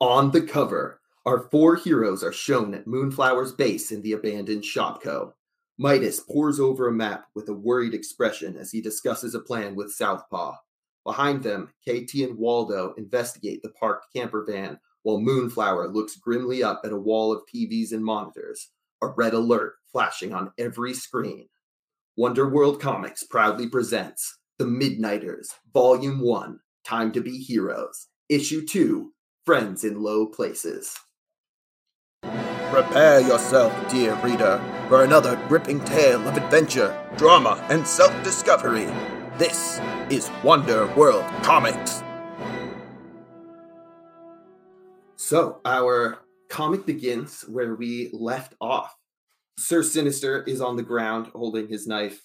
On the cover, our four heroes are shown at Moonflower's base in the abandoned Shopko. Midas pores over a map with a worried expression as he discusses a plan with Southpaw. Behind them, KT and Waldo investigate the parked camper van while Moonflower looks grimly up at a wall of TVs and monitors, a red alert flashing on every screen. Wonder World Comics proudly presents The Midnighters, Volume 1 Time to Be Heroes, Issue 2 Friends in Low Places. Prepare yourself, dear reader, for another gripping tale of adventure, drama, and self discovery. This is Wonder World Comics. So, our comic begins where we left off. Sir Sinister is on the ground holding his knife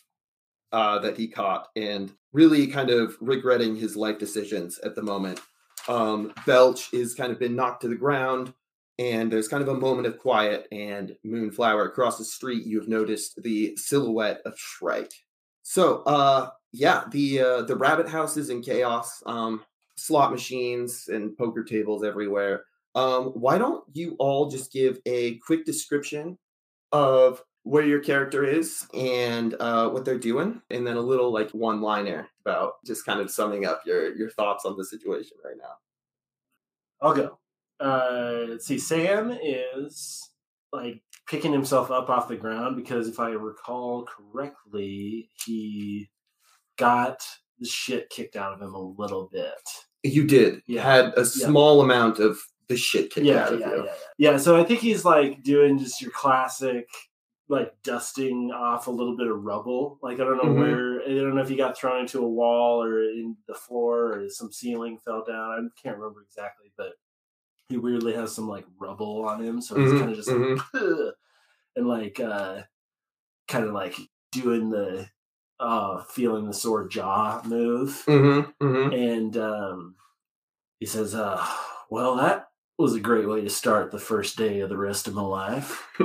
uh, that he caught and really kind of regretting his life decisions at the moment. Um, Belch is kind of been knocked to the ground, and there's kind of a moment of quiet. And Moonflower across the street, you have noticed the silhouette of Shrike. So, uh, yeah, the uh, the rabbit house is in chaos. Um, slot machines and poker tables everywhere. Um, why don't you all just give a quick description of where your character is and uh, what they're doing, and then a little like one liner about just kind of summing up your your thoughts on the situation right now. I'll go. Uh, let's see. Sam is like picking himself up off the ground because if I recall correctly, he got the shit kicked out of him a little bit. You did. You Yeah. had a Yeah. small amount of the shit kicked Yeah, out of yeah, you. yeah, yeah. Yeah, so I think he's like doing just your classic like dusting off a little bit of rubble. Like I don't know Mhm. where I don't know if he got thrown into a wall or in the floor or some ceiling fell down. I can't remember exactly, but he weirdly has some like rubble on him, so he's Mhm, kind of just like "Ugh," and like uh kind of like doing the uh feeling the sore jaw move Mm-hmm. Mm-hmm. and um, he says, uh, "Well, that was a great way to start the first day of the rest of my life."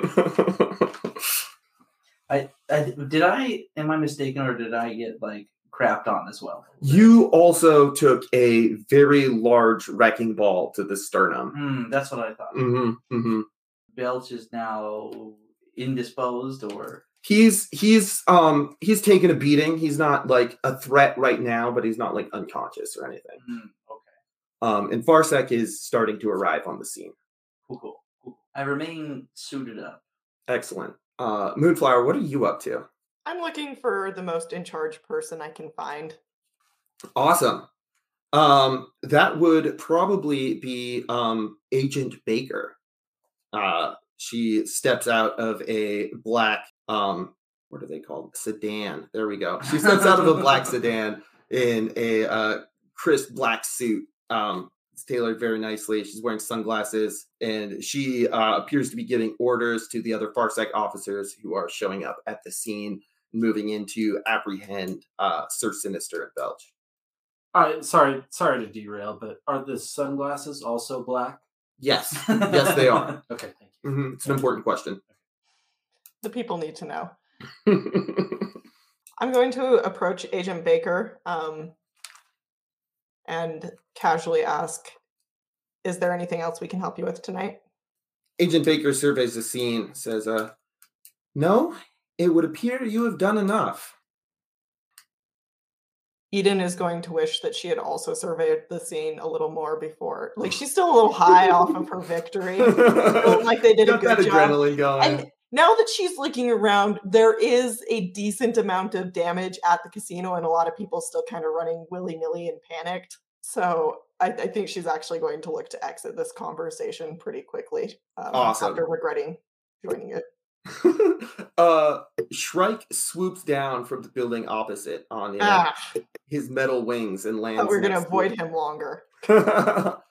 I, I did I am I mistaken or did I get like crapped on as well? you also took a very large wrecking ball to the sternum. Hmm, that's what I thought. Mm-hmm. Mm-hmm. Belch is now indisposed or He's he's um he's taken a beating. He's not like a threat right now, but he's not like unconscious or anything. Okay. Um, and Farsec is starting to arrive on the scene. Cool, cool, cool. I remain suited up. Excellent. Uh, Moonflower, what are you up to? I'm looking for the most in charge person I can find. Awesome. Um, that would probably be um, Agent Baker. Uh, she steps out of a black, um, what are they called? Sedan. There we go. She steps out of a black sedan in a uh, crisp black suit. Um, it's tailored very nicely. She's wearing sunglasses, and she uh, appears to be giving orders to the other Farsec officers who are showing up at the scene, moving in to apprehend uh, Sir Sinister and Belch. I sorry, sorry to derail, but are the sunglasses also black? Yes, yes, they are. Okay, thank you. Mhm, It's an important question. The people need to know. I'm going to approach Agent Baker um, and casually ask, "Is there anything else we can help you with tonight?" Agent Baker surveys the scene, says, uh, No, it would appear you have done enough. Eden is going to wish that she had also surveyed the scene a little more before. Like she's still a little high off of her victory. Like they did a Got that good job. adrenaline going. And now that she's looking around, there is a decent amount of damage at the casino, and a lot of people still kind of running willy nilly and panicked. So I, I think she's actually going to look to exit this conversation pretty quickly um, Awesome. after regretting joining it. uh, Shrike swoops down from the building opposite on Ah, his metal wings and lands. but we're going to avoid him longer.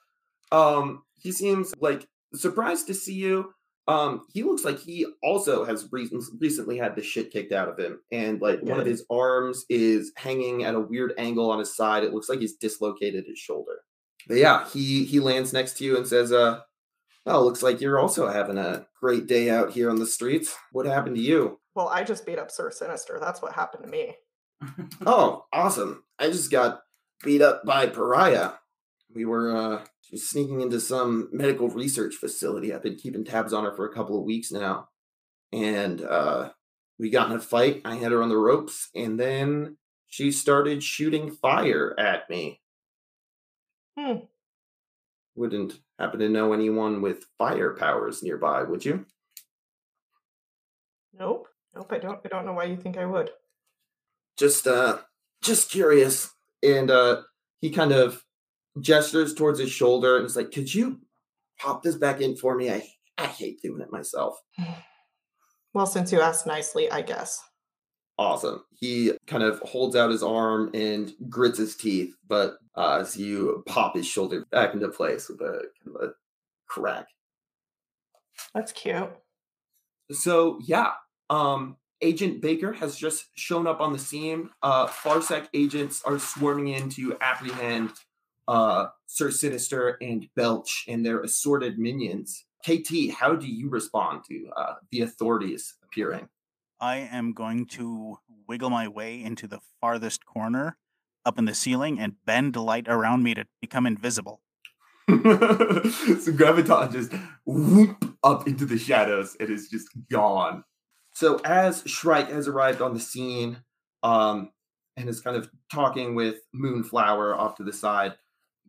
um, he seems like surprised to see you. Um, he looks like he also has recent, recently had the shit kicked out of him, and like one of his arms is hanging at a weird angle on his side. It looks like he's dislocated his shoulder. But yeah, he he lands next to you and says, "Uh, well, looks like you're also having a great day out here on the streets. What happened to you? Well, I just beat up Sir Sinister. That's what happened to me. Oh, awesome! I just got beat up by Pariah. We were uh She's sneaking into some medical research facility. I've been keeping tabs on her for a couple of weeks now. And uh, we got in a fight. I had her on the ropes, and then she started shooting fire at me. Hmm. Wouldn't happen to know anyone with fire powers nearby, would you? Nope. Nope. I don't. I don't know why you think I would. Just uh just curious. And uh he kind of gestures towards his shoulder and is like, Could you pop this back in for me? I I hate doing it myself. Well, since you asked nicely, I guess. Awesome. He kind of holds out his arm and grits his teeth, but uh, as you pop his shoulder back into place with a kind of a crack. That's cute. So yeah, um, Agent Baker has just shown up on the scene. Uh, Farsec agents are swarming in to apprehend uh, Sir Sinister and Belch and their assorted minions. KT, how do you respond to uh, the authorities appearing? I am going to wiggle my way into the farthest corner up in the ceiling and bend light around me to become invisible. so Graviton just whoop up into the shadows It is just gone. So as Shrike has arrived on the scene, um, and is kind of talking with Moonflower off to the side,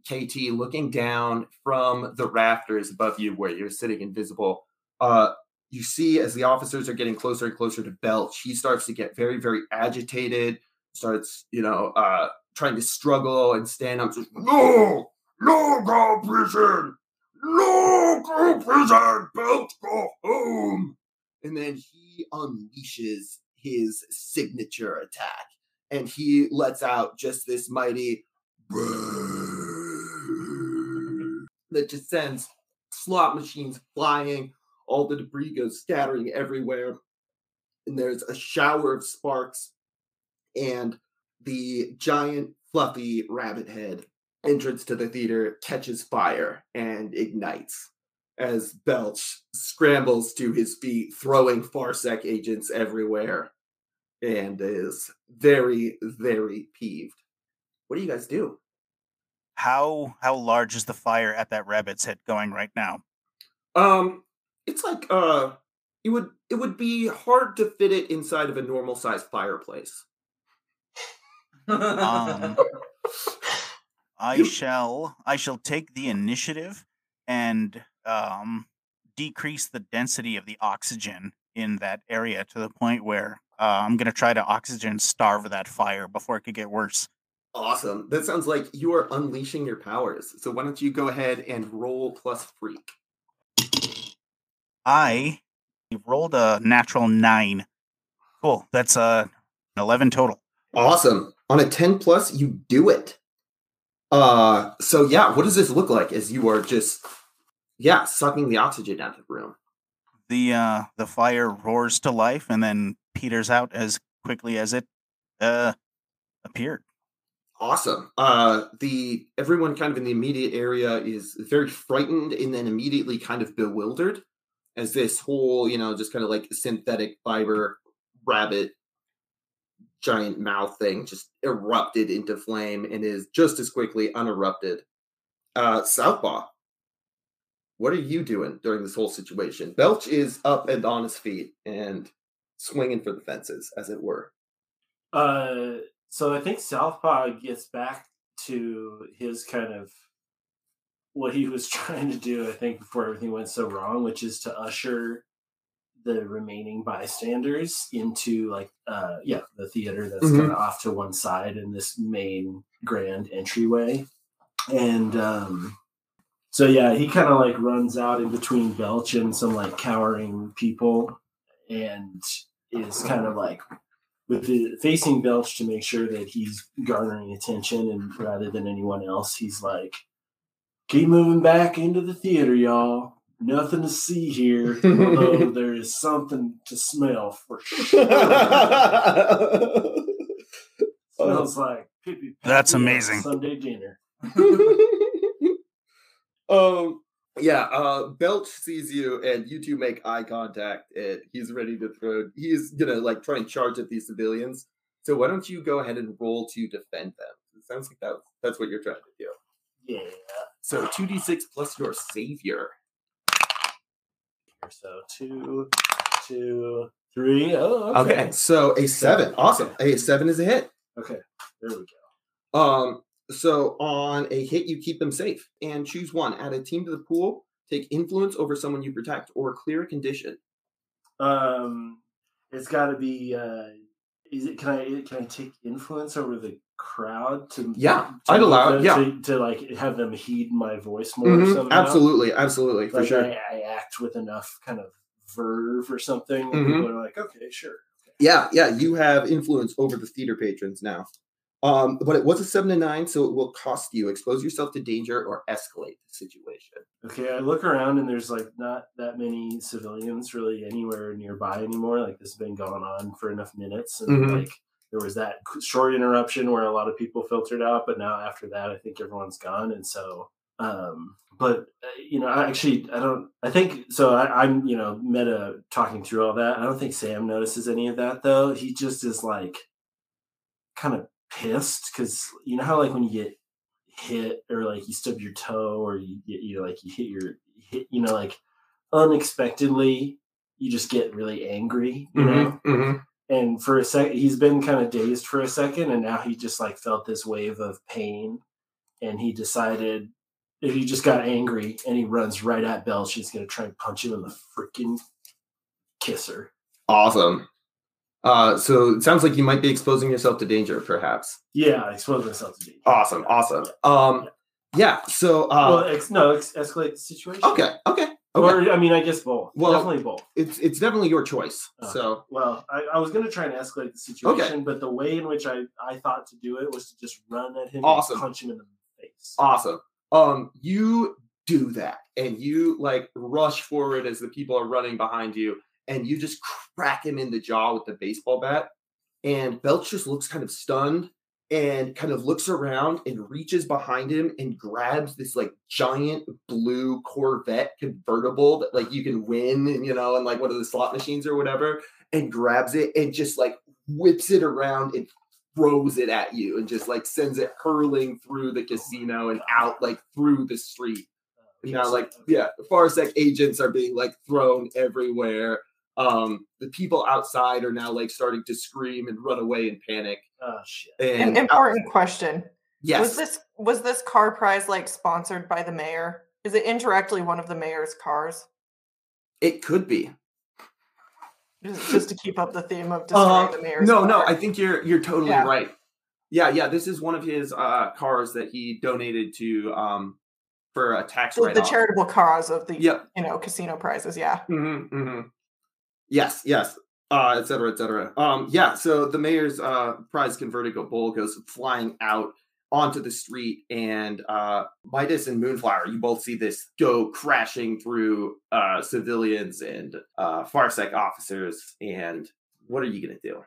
KT looking down from the rafters above you where you're sitting invisible, uh, you see as the officers are getting closer and closer to Belch, he starts to get very, very agitated, starts, you know, uh, trying to struggle and stand up. Says, no, no, go prison, no, go prison, Belch, go home. And then he unleashes his signature attack, and he lets out just this mighty that just sends slot machines flying all the debris goes scattering everywhere and there's a shower of sparks and the giant fluffy rabbit head entrance to the theater catches fire and ignites as Belch scrambles to his feet, throwing Farsec agents everywhere, and is very, very peeved. What do you guys do? How how large is the fire at that rabbit's head going right now? Um, it's like uh, it would it would be hard to fit it inside of a normal sized fireplace. Um, I shall I shall take the initiative and um decrease the density of the oxygen in that area to the point where uh, I'm gonna try to oxygen starve that fire before it could get worse. Awesome. That sounds like you are unleashing your powers. So why don't you go ahead and roll plus freak? I rolled a natural nine. Cool. That's uh eleven total. Awesome. On a 10 plus, you do it. Uh so yeah, what does this look like as you are just yeah, sucking the oxygen out of the room? The uh the fire roars to life and then peters out as quickly as it uh appeared. Awesome. Uh the everyone kind of in the immediate area is very frightened and then immediately kind of bewildered as this whole, you know, just kind of like synthetic fiber rabbit giant mouth thing just erupted into flame and is just as quickly unerupted. Uh Southpaw. What are you doing during this whole situation? Belch is up and on his feet and swinging for the fences, as it were. Uh, so I think Southpaw gets back to his kind of what he was trying to do. I think before everything went so wrong, which is to usher the remaining bystanders into like uh yeah the theater that's Mhm. kind of off to one side in this main grand entryway and um so yeah he kind of like runs out in between belch and some like cowering people and is kind of like with the facing belch to make sure that he's garnering attention and rather than anyone else he's like keep moving back into the theater y'all. Nothing to see here although there is something to smell for sure. Smells like pee That's amazing. sunday dinner. Um yeah uh belch sees you and you two make eye contact and he's ready to throw he's gonna like try and charge at these civilians so why don't you go ahead and roll to defend them it sounds like that that's what you're trying to do Yeah. So two d six plus your savior. So two, two, three. Oh, Okay. okay. so a seven. Seven, Awesome. A seven is a hit. Okay. There we go. Um, so on a hit, you keep them safe and choose one. Add a team to the pool. Take influence over someone you protect, or clear a condition. Um, it's got to be. Uh, is it? Can I? Can I take influence over the crowd to? Yeah, to I'd allow to- yeah. To, to like have them heed my voice more. or Mhm, somehow? Absolutely, absolutely, for Like sure. I, I act with enough kind of verve or something. Mhm. People are like, okay, sure. Yeah, yeah, you have influence over the theater patrons now. Um, but it was a seven to nine, so it will cost you. Expose yourself to danger or escalate the situation. Okay, I look around and there's like not that many civilians really anywhere nearby anymore. Like this has been going on for enough minutes, and Mhm. like there was that short interruption where a lot of people filtered out, but now after that, I think everyone's gone, and so. Um, but uh, you know, I actually I don't. I think so. I, I'm you know meta talking through all that. I don't think Sam notices any of that though. He just is like kind of pissed because you know how like when you get hit or like you stub your toe or you get you like you hit your hit you know like unexpectedly you just get really angry you know mhm. and for a sec he's been kind of dazed for a second and now he just like felt this wave of pain and he decided if he just got angry and he runs right at belch he's gonna try and punch him in the freaking kisser Awesome. Uh, so it sounds like you might be exposing yourself to danger, perhaps. yeah i expose myself to danger Awesome, awesome. Um, yeah. So, well uh, ex- no ex- escalate the situation okay, okay, okay. or i mean i guess both Well- definitely both It's it's definitely your choice. Okay. So, Well, I, I was going to try and escalate the situation, but the way in which I, I thought to do it was to just run at him Awesome. and punch him in the face. awesome. Um, you do that, and you like rush forward as the people are running behind you, and you just crack him in the jaw with the baseball bat. And Belch just looks kind of stunned and kind of looks around and reaches behind him and grabs this like giant blue Corvette convertible that like you can win, and you know, and like one of the slot machines or whatever, and grabs it and just like whips it around and throws it at you and just like sends it hurling through the casino and out like through the street. Oh, and now like yeah, the Farsec agents are being like thrown everywhere. Um, the people outside are now like starting to scream and run away in panic. Oh, shit. And An important question. yes, Was this was this car prize like sponsored by the mayor? Is it indirectly one of the mayor's cars? it could be. Just, just to keep up the theme of destroying Uh, the mayor's no, car. no, I think you're you're totally Yeah. right. Yeah, yeah, this is one of his uh cars that he donated to um for a tax the, the write-off. charitable cause of the Yep. you know casino prizes. Yeah. Mm-hmm, mm-hmm. Yes, yes, uh, et cetera, et cetera. Um, yeah, so the mayor's uh, prize convertible bull goes flying out onto the street, and uh, Midas and Moonflower, you both see this go crashing through uh, civilians and uh, Farsec officers. And what are you gonna do?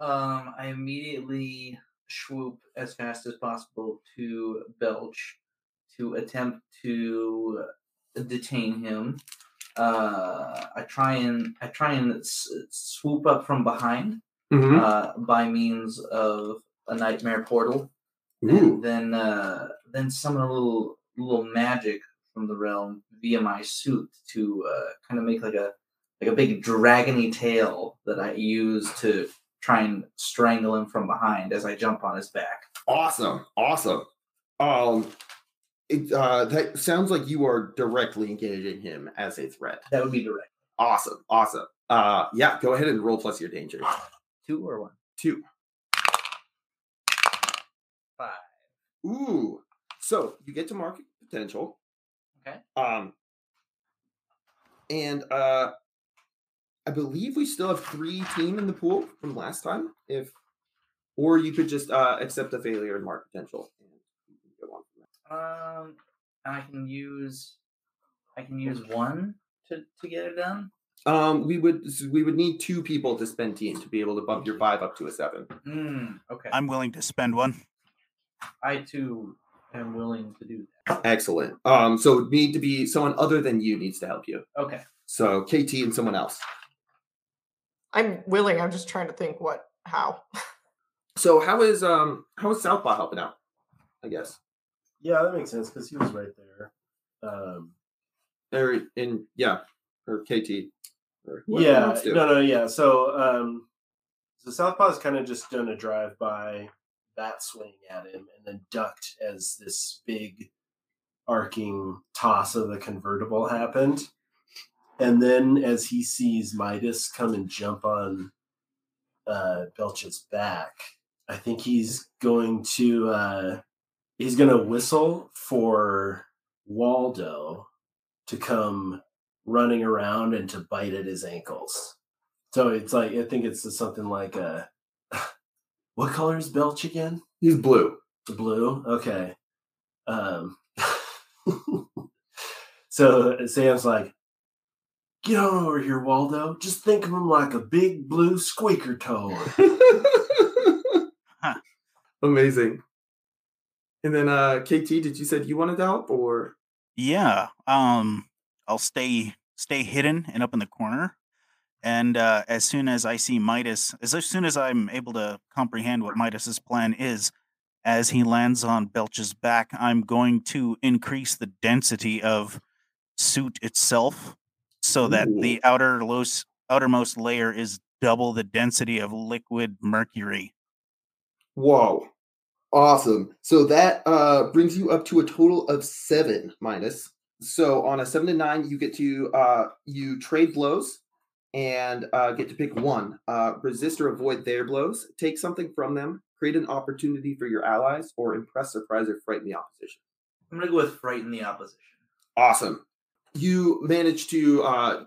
Um, I immediately swoop as fast as possible to Belch to attempt to detain him. Uh, I try and I try and s- swoop up from behind Mm-hmm. uh, by means of a nightmare portal, Ooh, and then uh, then summon a little little magic from the realm via my suit to uh, kind of make like a like a big dragony tail that I use to try and strangle him from behind as I jump on his back. awesome, awesome. Um, it, uh, that sounds like you are directly engaging him as a threat. That would be direct. Awesome, awesome. Uh, yeah, go ahead and roll plus your danger. Two or one? Two. Five. Ooh. So you get to market potential. Okay. Um and uh I believe we still have three team in the pool from last time. If or you could just uh accept a failure and mark potential. And you can go on from there. Um, I can use I can use one to to get it done. Um we would we would need two people to spend team to be able to bump your five up to a seven. Hmm. Okay. I'm willing to spend one. I too am willing to do that. Excellent. Um so it need to be someone other than you needs to help you. Okay. So KT and someone else. I'm willing. I'm just trying to think what how. So how is um how is Southpaw helping out? I guess. Yeah, that makes sense because he was right there. Um, Or in yeah, or KT. Or yeah, no, no, yeah. So, um, so Southpaw's kind of just done a drive by, bat swing at him, and then ducked as this big arcing toss of the convertible happened. And then as he sees Midas come and jump on uh, Belch's back, I think he's going to uh, he's going to whistle for Waldo to come running around and to bite at his ankles. So it's like I think it's something like a what color is Belch again? He's blue. The blue. Okay. Um, so Sam's like, get on over here, Waldo. Just think of him like a big blue squeaker toad. Amazing. And then uh KT, did you said you wanted help or Yeah. Um I'll stay stay hidden and up in the corner. And uh, as soon as I see Midas, as soon as I'm able to comprehend what Midas's plan is, as he lands on Belch's back, I'm going to increase the density of suit itself so that the outer outermost outermost layer is double the density of liquid mercury. Whoa. Awesome. So that uh brings you up to a total of seven minus. So on a seven to nine, you get to uh you trade blows and uh get to pick one. Uh resist or avoid their blows, take something from them, create an opportunity for your allies, or impress, surprise, or frighten the opposition. I'm gonna go with frighten the opposition. Awesome. You managed to uh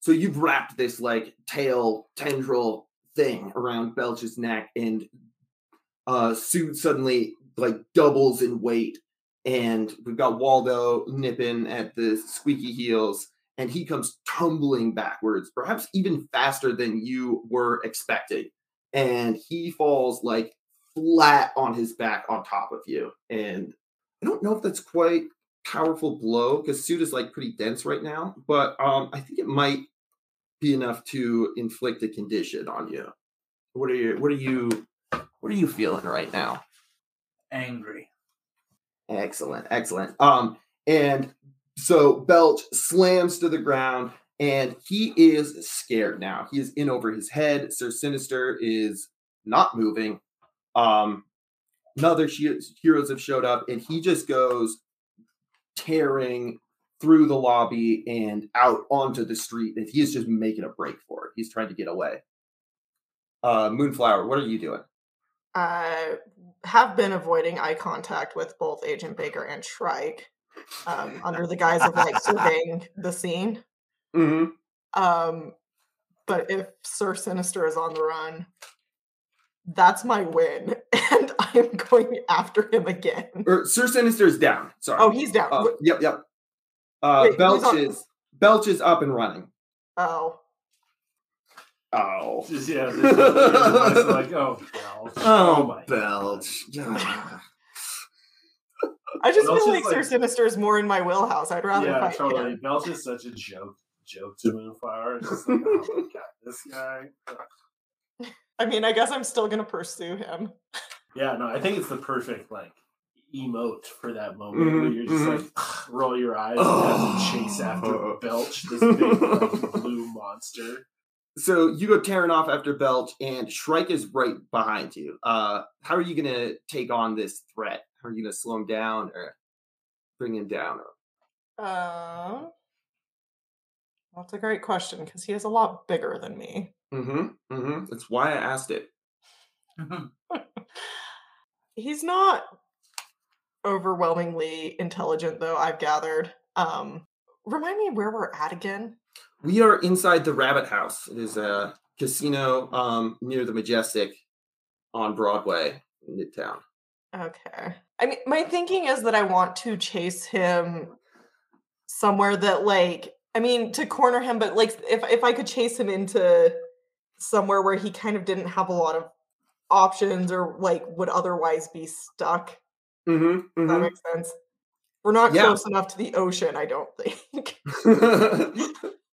so you've wrapped this like tail tendril thing around Belch's neck and uh suit suddenly like doubles in weight and we've got Waldo nipping at the squeaky heels and he comes tumbling backwards perhaps even faster than you were expecting and he falls like flat on his back on top of you and I don't know if that's quite powerful blow because suit is like pretty dense right now, but um, I think it might be enough to inflict a condition on you. What are you? What are you? What are you feeling right now? Angry. Excellent, excellent. Um, and so Belch slams to the ground, and he is scared now. He is in over his head. Sir Sinister is not moving. Um, another heroes have showed up, and he just goes tearing through the lobby and out onto the street. And he is just making a break for it. He's trying to get away. Uh, Moonflower, what are you doing? I have been avoiding eye contact with both Agent Baker and Shrike um, under the guise of like surveying the scene. Mm-hmm. Um, but if Sir Sinister is on the run, that's my win, and I'm going after him again. Or Sir Sinister is down. Sorry. Oh, he's down. Uh, yep, yep. Uh, Wait, who's Belch on- is Belch is up and running. Oh, Oh, Just, yeah, this is like, oh, Belch. oh, my Belch. I just Belch feel is like Sir like- Sinister is more in my wheelhouse. I'd rather Yeah, fight totally. him. Belch is such a joke joke to Moonflower. It's just like, oh my god, this guy. Ugh. I mean, I guess I'm still gonna pursue him. Yeah, no, I think it's the perfect like emote for that moment where Mhm, you're just mhm. like roll your eyes and have to chase after Oh. Belch, this big like, blue monster. So you go tearing off after Belch, and Shrike is right behind you. Uh, how are you gonna take on this threat? How are you gonna slow him down or bring him down? Um, that's a great question because he is a lot bigger than me. Mm-hmm. Mm-hmm. That's why I asked it. He's not overwhelmingly intelligent, though. I've gathered. Um, remind me where we're at again. We are inside the Rabbit House. It is a casino um, near the Majestic on Broadway in Midtown. Okay. I mean, my thinking is that I want to chase him somewhere that, like, I mean, to corner him, but like, if if I could chase him into somewhere where he kind of didn't have a lot of options or like would otherwise be stuck. Mm-hmm. If that makes sense. We're not Yeah. close enough to the ocean, I don't think.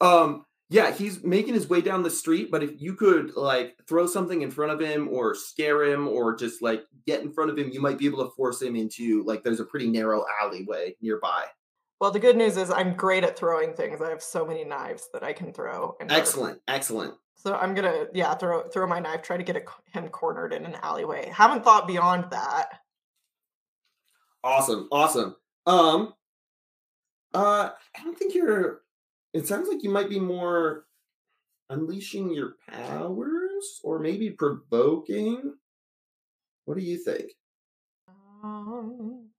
um Yeah, he's making his way down the street, but if you could like throw something in front of him or scare him or just like get in front of him, you might be able to force him into like there's a pretty narrow alleyway nearby. Well, the good news is I'm great at throwing things. I have so many knives that I can throw. hurt. Excellent, excellent. So I'm gonna yeah throw throw my knife, try to get a, him cornered in an alleyway. Haven't thought beyond that. Awesome, awesome. Um uh I don't think you're it sounds like you might be more unleashing your powers or maybe provoking. What do you think? Um,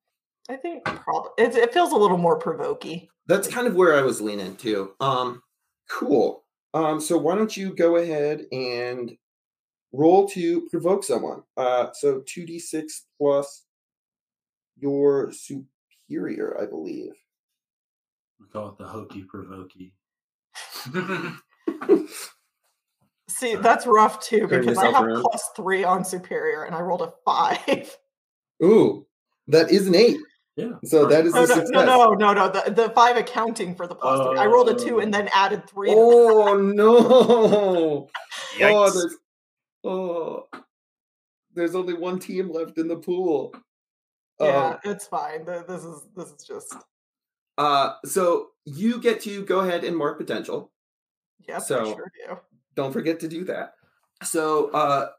I think probably it, it feels a little more provoking. That's kind of where I was leaning to. Um cool. Um so why don't you go ahead and roll to provoke someone. Uh so 2d6 plus your superior, I believe. We call it the hokey provokey. See, Sorry. that's rough too because I have around. plus three on superior and I rolled a five. Ooh, that is an 8. Yeah. So that is No, a no, success. no, no, no, no. The, the five accounting for the plus three. I rolled a two and then added three. Oh no! Oh, Yikes. there's oh, there's only one team left in the pool. yeah, Um, it's fine. This is this is just uh, so you get to go ahead and mark potential. yep. I So- sure do. Don't forget to do that. So uh,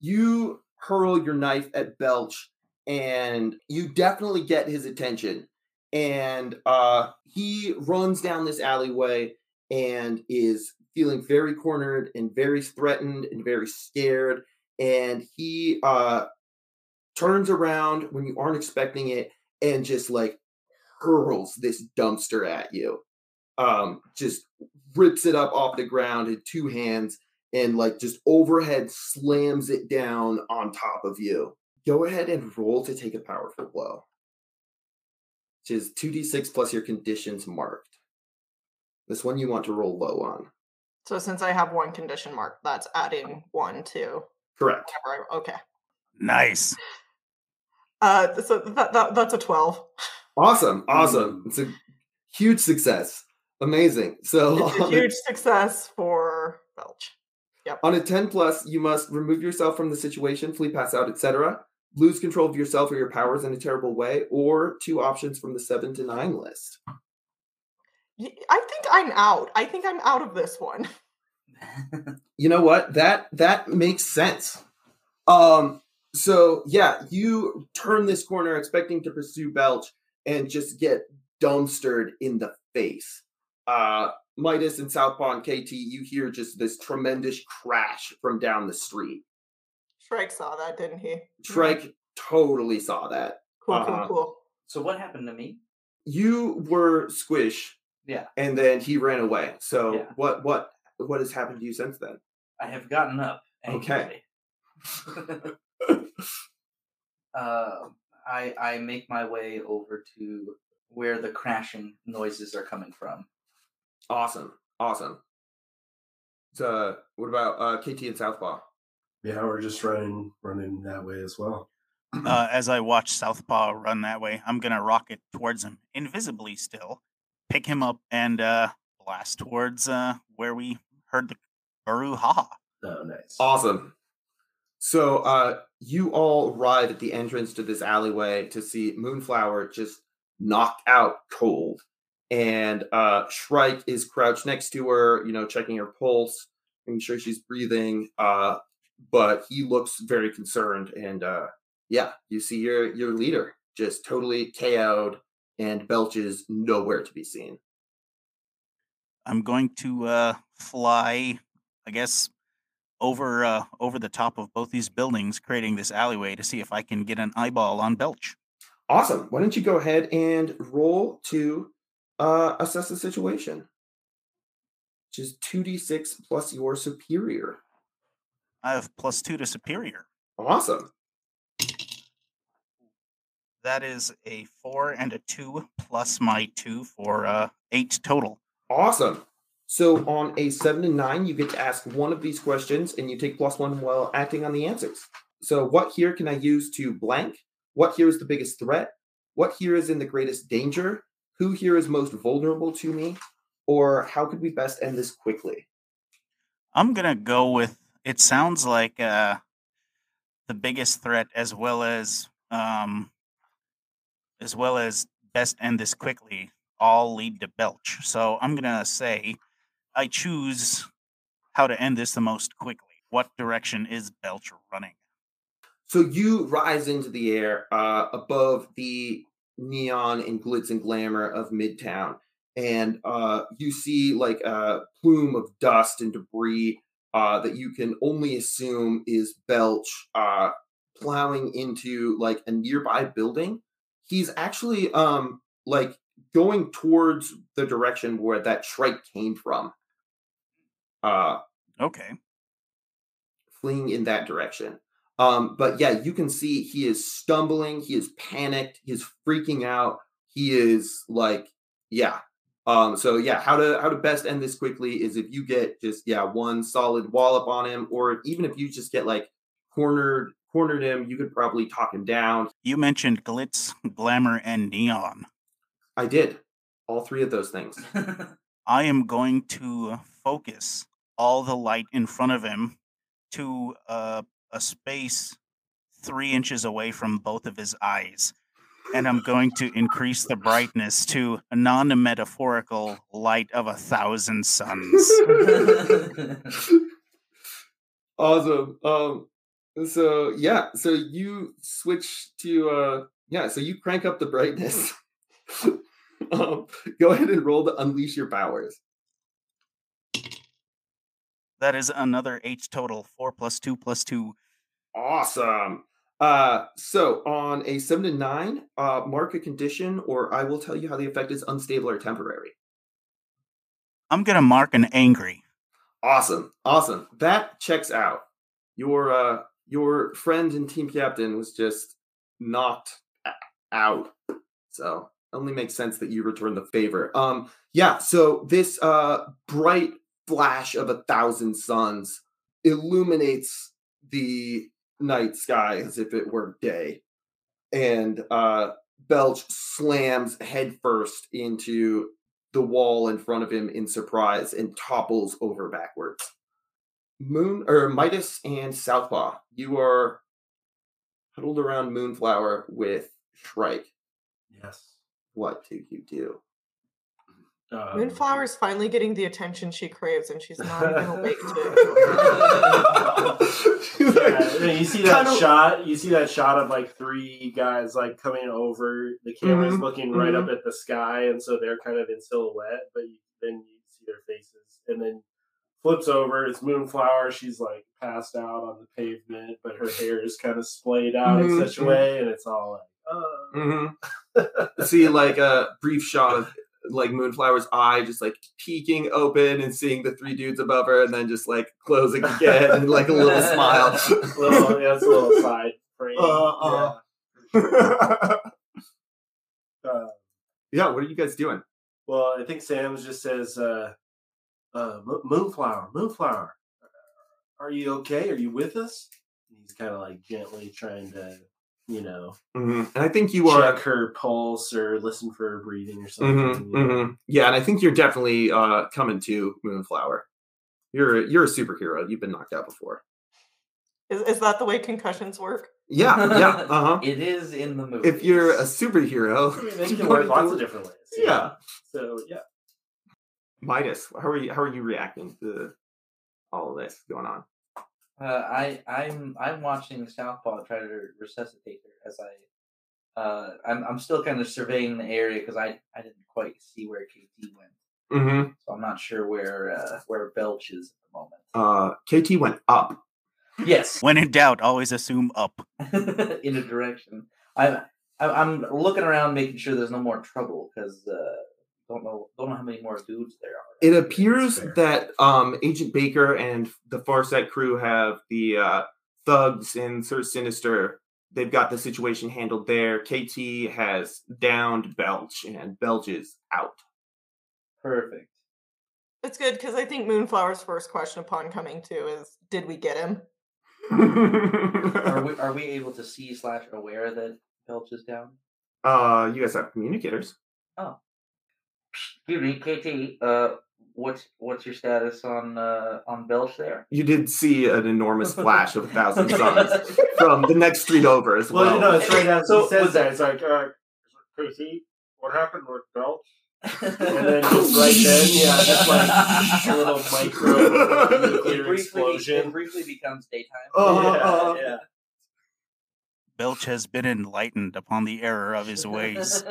you hurl your knife at Belch, and you definitely get his attention. And uh, he runs down this alleyway and is feeling very cornered and very threatened and very scared. And he uh, turns around when you aren't expecting it and just like hurls this dumpster at you. Um, just rips it up off the ground in two hands and like just overhead slams it down on top of you. Go ahead and roll to take a powerful blow. Which is 2d6 plus your conditions marked. This one you want to roll low on. So since I have one condition marked, that's adding one to Correct. whatever. I, okay. Nice. Uh, so that, that that's a twelve. Awesome. Awesome. It's a huge success. Amazing. So It's a on a- huge success for Belch. Yep. On a 10 plus, you must remove yourself from the situation, flee, pass out, etc. Lose control of yourself or your powers in a terrible way, or two options from the 7 to 9 list. I think I'm out. I think I'm out of this one. You know what? That that makes sense. Um so yeah, you turn this corner expecting to pursue Belch and just get dumpstered in the face. Uh Midas and Southpaw and KT, you hear just this tremendous crash from down the street. Shrike saw that, didn't he? Shrike totally saw that. Cool, uh-huh. cool, cool. so what happened to me? you were squish Yeah, and then he ran away so Yeah. what what what has happened to you since then I have gotten up. Okay. angrily. uh, I I make my way over to where the crashing noises are coming from. awesome awesome so what about uh kt and southpaw Yeah, we're just running running that way as well. Uh, as I watch Southpaw run that way, I'm gonna rocket towards him, invisibly still, pick him up, and uh, blast towards uh, where we heard the brouhaha. Oh, nice. awesome so uh you all arrive at the entrance to this alleyway to see moonflower just knocked out cold. And uh shrike is crouched next to her you know checking her pulse making sure she's breathing uh but he looks very concerned and uh yeah you see your your leader just totally KO'd and belch is nowhere to be seen. I'm going to uh, fly, I guess, over uh, over the top of both these buildings, creating this alleyway to see if I can get an eyeball on Belch. awesome why don't you go ahead and roll to uh assess the situation which is 2d6 plus your superior I have plus two to superior. awesome That is a four and a two plus my two for uh, eight total. Awesome. So on a seven to nine, you get to ask one of these questions and you take plus one while acting on the answers. So, what here can I use to blank? What here is the biggest threat? What here is in the greatest danger? Who here is most vulnerable to me? or how could we best end this quickly? I'm gonna go with. It sounds like uh, the biggest threat, as well as um, as well as best end this quickly, all lead to Belch. So I'm gonna say I choose how to end this the most quickly. What direction is Belch running? So you rise into the air uh, above the neon and glitz and glamour of Midtown, and uh, you see like a plume of dust and debris uh, that you can only assume is Belch uh, plowing into like a nearby building. He's actually um, like going towards the direction where that shrike came from. Uh, Okay. fleeing in that direction. Um, but yeah, you can see he is stumbling, he is panicked, he's freaking out, he is like, yeah. Um, so yeah, how to how to best end this quickly is if you get just yeah, one solid wallop on him, or even if you just get like cornered cornered him, you could probably talk him down. You mentioned glitz, glamour, and neon. I did all three of those things. I am going to focus all the light in front of him to uh, a space three inches away from both of his eyes. And I'm going to increase the brightness to a non metaphorical light of a thousand suns. awesome. Um so yeah, so you switch to uh yeah, so you crank up the brightness. um, go ahead and roll to unleash your powers. That is another H total. Four plus two plus two. Awesome. Uh so on a seven to nine, uh mark a condition, or I will tell you how the effect is unstable or temporary. I'm going to mark an angry. Awesome. Awesome. That checks out. Your uh your friend and team captain was just knocked out. So only makes sense that you return the favor. Um yeah, so this uh bright flash of a thousand suns illuminates the night sky as if it were day. And uh Belch slams headfirst into the wall in front of him in surprise and topples over backwards. Moon or Midas and Southpaw, you are huddled around Moonflower with Shrike. Yes. What do you do? Um, Moonflower's finally getting the attention she craves, and she's not even awake to it. Yeah, you see that Kinda- shot. You see that shot of like three guys like coming over. The camera's Mhm, looking right up at the sky, and so they're kind of in silhouette. But you, then you see their faces, and then flips over. It's Moonflower. She's like passed out on the pavement, but her hair is kind of splayed out Mhm, in such a way, and it's all like, oh. Mm-hmm. See, like a brief shot of like Moonflower's eye just like peeking open and seeing the three dudes above her, and then just like closing again and like a little smile. little, yeah, it's a little side frame. Uh, uh. yeah. Uh, yeah, what are you guys doing? Well, I think Sam's just says, uh, uh, Moonflower, Moonflower, are you okay? Are you with us? And he's kind of like gently trying to, you know, Mhm. And I think you are check her pulse or listen for her breathing or something. you know. hmm Yeah, and I think you're definitely uh, coming to Moonflower. You're a, you're a superhero. You've been knocked out before. Is, is that the way concussions work? Yeah, yeah, uh huh. It is in the movie. If you're a superhero, I mean, they can work lots of different ways. Yeah. So, yeah. Midas, how are you? How are you reacting to all of this going on? Uh, I I'm I'm watching Southpaw try to resuscitate her as I. Uh, I'm I'm still kind of surveying the area because I I didn't quite see where KT went, Mm-hmm. so I'm not sure where uh, where Belch is at the moment. Uh, KT went up. Yes, When in doubt, always assume up. in a direction. I'm I'm I'm looking around, making sure there's no more trouble because uh, don't know don't know how many more dudes there are. It appears that um, Agent Baker and the Farsight crew have the uh, thugs and Sir Sinister. They've got the situation handled there. KT has downed Belch, and Belch is out. Perfect. It's good because I think Moonflower's first question upon coming to is, "Did we get him?" Are we are we able to see slash aware that Belch is down? uh, you guys have communicators. Excuse me, KT. Uh, what's what's your status on uh on Belch there? You did see an enormous flash of a thousand suns from the next street over as well. Well, no, it's right as So, he says was that. that- It's like, uh, Casey, what happened with Belch? And then just right then, yeah, just like a little micro it nuclear explosion. it briefly becomes daytime. Uh, yeah, uh, yeah. Belch has been enlightened upon the error of his ways.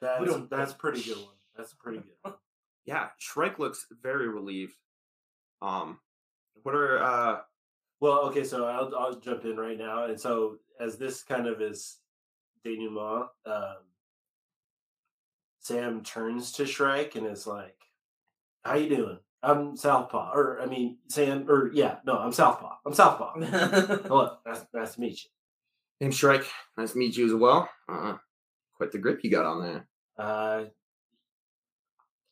That's, that's pretty good one. That's pretty good one. yeah, Shrike looks very relieved. Um, what are uh? Well, okay, so I'll, I'll jump in right now. And so, as this kind of is denouement, um, Sam turns to Shrike and is like, "How you doing? I'm Southpaw." Or I mean, Sam. Or yeah, no, I'm Southpaw. I'm Southpaw. Hello, nice, nice to meet you. Name's Shrike. Nice to meet you as well. Uh, quite the grip you got on there. Uh,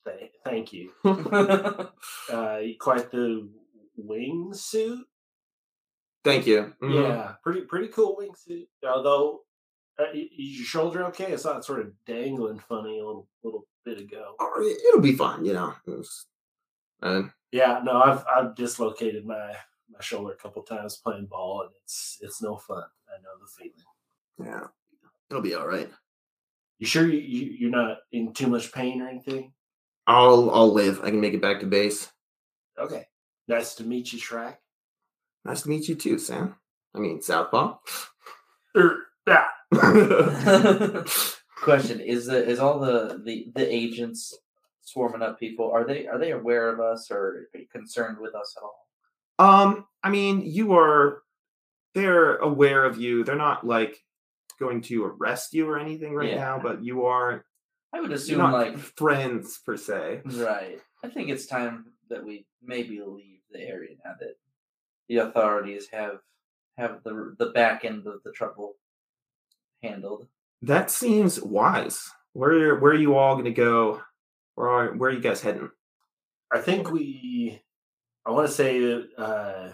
th- thank you. Uh, quite the wingsuit. Thank you. Mhm. Yeah, pretty pretty cool wingsuit. Although, uh, is your shoulder okay? I saw it sort of dangling funny a little little bit ago. Oh, it- it'll be fine. You know. It's- and Yeah, no, I've I've dislocated my my shoulder a couple times playing ball, and it's it's no fun. I know the feeling. yeah, it'll be all right. You sure you, you you're not in too much pain or anything? I'll I'll live. I can make it back to base. Okay, nice to meet you, Shrek. Nice to meet you too, Sam. I mean Southpaw. Er, Question: Is the is all the, the the agents swarming up people? Are they are they aware of us or concerned with us at all? Um, I mean, you are they're aware of you. They're not like going to arrest you or anything right Yeah. now, but you are I would assume not like friends per se. right. I think it's time that we maybe leave the area now that the authorities have have the the back end of the trouble handled. That seems wise. Where where are you all gonna go? Where are where are you guys heading? I think we. I want to say that. Uh,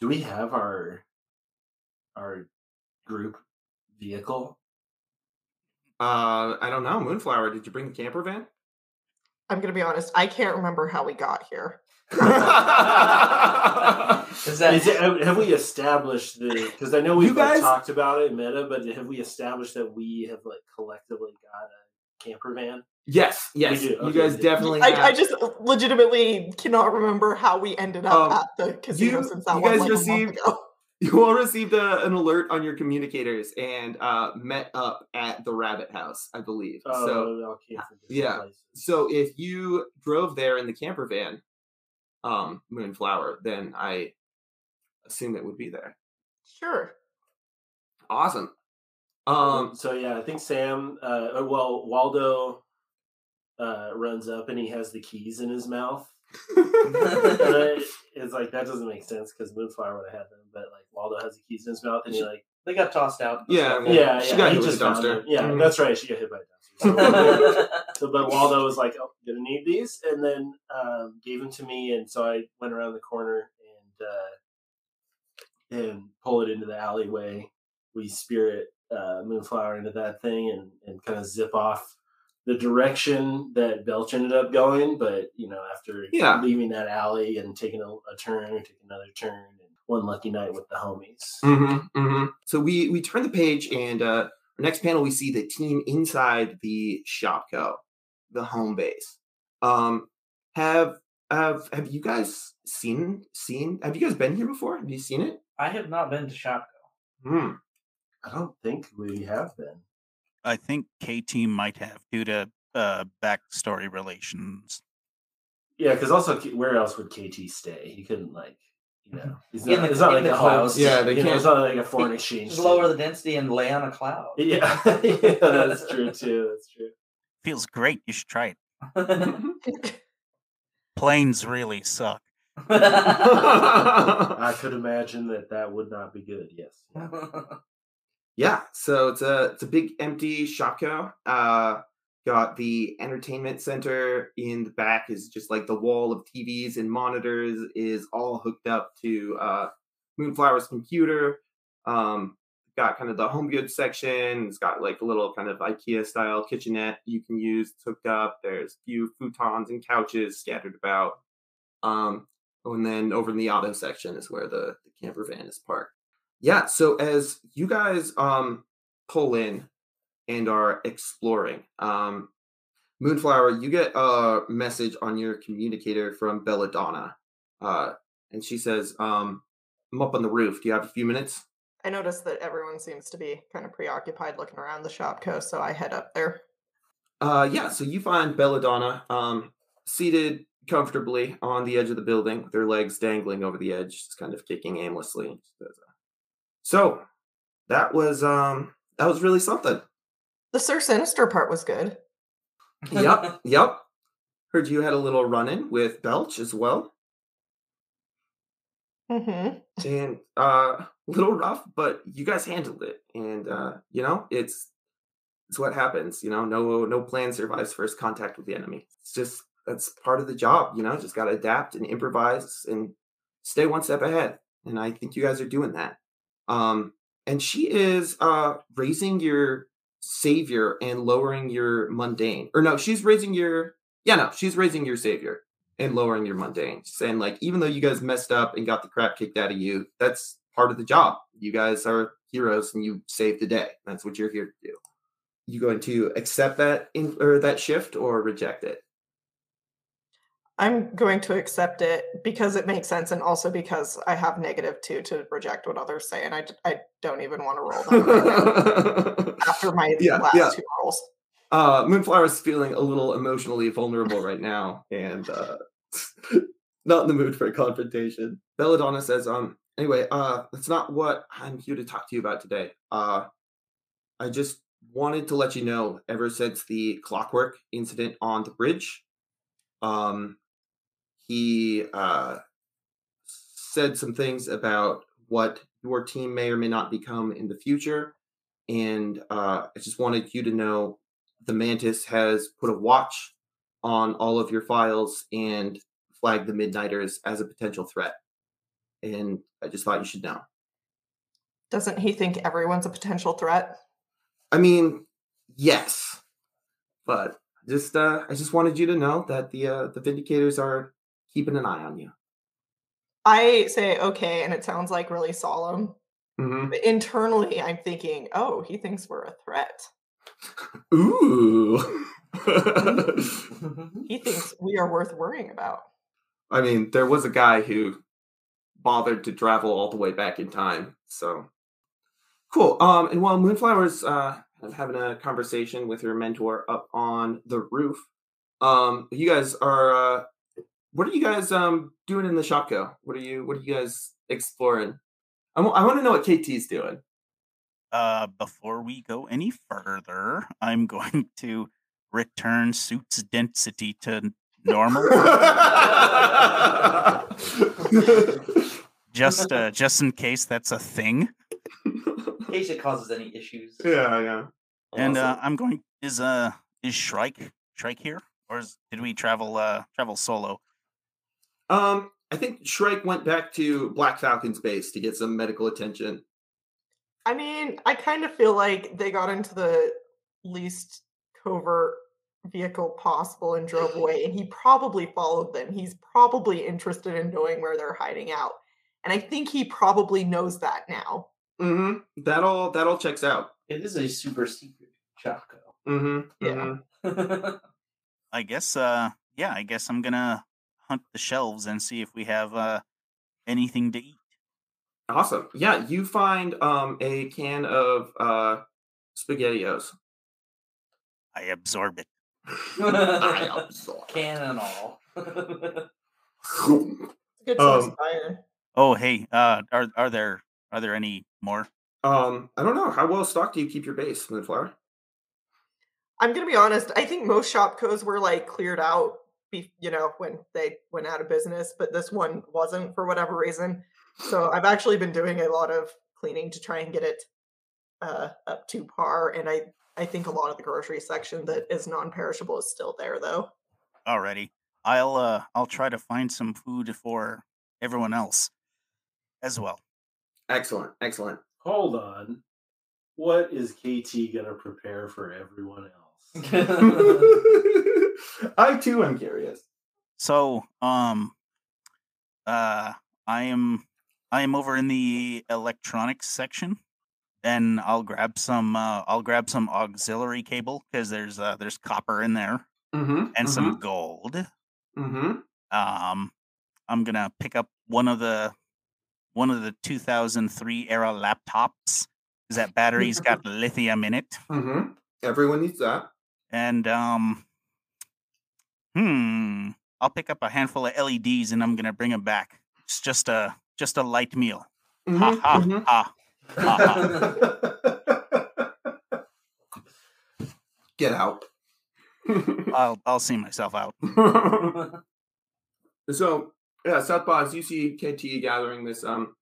do we have our our group vehicle? Uh I don't know. Moonflower, did you bring the camper van? I'm gonna be honest. I can't remember how we got here. Is that Is it, have have we established the? Because I know we've You like, guys- talked about it meta, but have we established that we have like collectively got a camper van? yes, yes. do, You okay, guys yeah. definitely I, have. I just legitimately cannot remember how we ended up Um, at the casino you- since that you was guys like a received- month ago. You all received a, an alert on your communicators and uh met up at the rabbit house, I believe. Oh, so all came from different yeah. places. So if you drove there in the camper van, um, Moonflower, then I assume it would be there. Sure. Awesome. Um, so yeah, I think Sam. Uh, uh, well, Waldo uh, runs up and he has the keys in his mouth. and I, it's like that doesn't make sense because Moonflower would have had them, but like Waldo has the keys in his mouth and he like they got tossed out? Yeah, well, yeah, she yeah, got he hit with just a found dumpster. them. Yeah, Mhm. that's right. She got hit by a dumpster. So, so, but Waldo was like, "Oh, gonna need these," and then um, gave them to me, and so I went around the corner and uh, and pull it into the alleyway. We spirit uh, Moonflower into that thing and and kind of zip off the direction that Belch ended up going. But you know, after Yeah. leaving that alley and taking a, a turn, taking another turn, and one lucky night with the homies. mhm, mhm. So we we turn the page and uh our next panel we see the team inside the Shopko, the home base. Um, have have have you guys seen seen? Have you guys been here before? Have you seen it? I have not been to Shopko. Hmm. I don't think we have been. I think KT might have due to uh, backstory relations. Yeah, because also, where else would KT stay? He couldn't like, you know, he's In not, the- it's not in like the a home- clouds. Yeah, they you can't- It's not like a foreign exchange. Just lower the density and lay on a cloud. Yeah, yeah, that's true too. That's true. Feels great. You should try it. Planes really suck. I could imagine that that would not be good. Yes. Yeah, so it's a it's a big empty Shopko. Uh got the entertainment center in the back is just like the wall of TVs and monitors is all hooked up to uh Moonflower's computer. Um got kind of the home goods section. It's got like a little kind of IKEA style kitchenette you can use. It's hooked up. There's a few futons and couches scattered about. Um, and then over in the auto section is where the, the camper van is parked. Yeah. So as you guys um pull in and are exploring, um, Moonflower, you get a message on your communicator from Belladonna. Uh, and she says, um, I'm up on the roof. Do you have a few minutes? I noticed that everyone seems to be kind of preoccupied looking around the shop coast, so I head up there. Uh, yeah, so you find Belladonna um, seated comfortably on the edge of the building with her legs dangling over the edge, just kind of kicking aimlessly. She says, So that was um that was really something. The Sir Sinister part was good. Yep, yep. Heard you had a little run in with Belch as well. Mm-hmm. and uh a little rough but you guys handled it and uh you know it's it's what happens you know no no plan survives first contact with the enemy it's just that's part of the job you know just got to adapt and improvise and stay one step ahead and i think you guys are doing that um and she is uh raising your savior and lowering your mundane or no she's raising your yeah no she's raising your savior and lowering your mundane. Saying like, even though you guys messed up and got the crap kicked out of you, that's part of the job. You guys are heroes and you saved the day. That's what you're here to do. You going to accept that in, or that shift or reject it? I'm going to accept it because it makes sense, and also because I have negative two to reject what others say, and I, I don't even want to roll that after my Yeah, last yeah. two rolls. uh, Moonflower is feeling a little emotionally vulnerable right now and uh, not in the mood for a confrontation. Belladonna says, um, anyway, uh, that's not what I'm here to talk to you about today. Uh, I just wanted to let you know ever since the clockwork incident on the bridge, um, he uh, said some things about what your team may or may not become in the future. And uh, I just wanted you to know the Mantis has put a watch on all of your files and flagged the Midnighters as a potential threat. And I just thought you should know. Doesn't he think everyone's a potential threat? I mean, yes, but just uh, I just wanted you to know that the uh, the Vindicators are keeping an eye on you. I say okay, and it sounds like really solemn. Mm-hmm. But internally, I'm thinking, oh, he thinks we're a threat. Ooh. He thinks we are worth worrying about. I mean, there was a guy who bothered to travel all the way back in time. So cool. Um, and while Moonflower's uh having a conversation with her mentor up on the roof, um, you guys are uh what are you guys um doing in the Shopko? What are you what are you guys exploring? I want to know what KT's doing. Uh, before we go any further, I'm going to return suit's density to normal. just uh, just in case that's a thing. In case it causes any issues. yeah, yeah. And uh, I'm going is uh is Shrike Shrike here? Or is, did we travel uh travel solo? Um, I think Shrike went back to Black Falcon's base to get some medical attention. I mean, I kind of feel like they got into the least covert vehicle possible and drove away, and he probably followed them. He's probably interested in knowing where they're hiding out. And I think he probably knows that now. Mm-hmm. That all that all checks out. It is a super secret Shopko. Mm-hmm. Yeah. mhm. I guess uh yeah, I guess I'm gonna hunt the shelves and see if we have uh anything to eat. Awesome. Yeah, you find um a can of uh spaghettios. I absorb it. I absorb. Can and all. Good Um, of. Oh hey, uh are are there are there any more? um, I don't know. How well stocked do you keep your base, Moonflower? I'm gonna be honest. I think most Shopkos were like cleared out, be, you know, when they went out of business, but this one wasn't for whatever reason. So I've actually been doing a lot of cleaning to try and get it uh, up to par. And I, I think a lot of the grocery section that is non-perishable is still there, though. Alrighty. I'll uh I'll try to find some food for everyone else as well. Excellent, excellent. Hold on. What is KT gonna prepare for everyone else? I too am curious. So, um, uh, I am I am over in the electronics section, and I'll grab some uh, I'll grab some auxiliary cable because there's uh, there's copper in there Mm-hmm. and some gold. Mm-hmm. Um, I'm gonna pick up one of the one of the 2003 era laptops. 'cause That battery's got lithium in it, Mm-hmm. Everyone needs that. And um, hmm, I'll pick up a handful of LEDs and I'm gonna bring them back. It's just a just a light meal. Ha Mhm, ha mhm. ha. ha, ha. Get out. I'll I'll see myself out. so yeah, Southpaw, you see KT gathering this um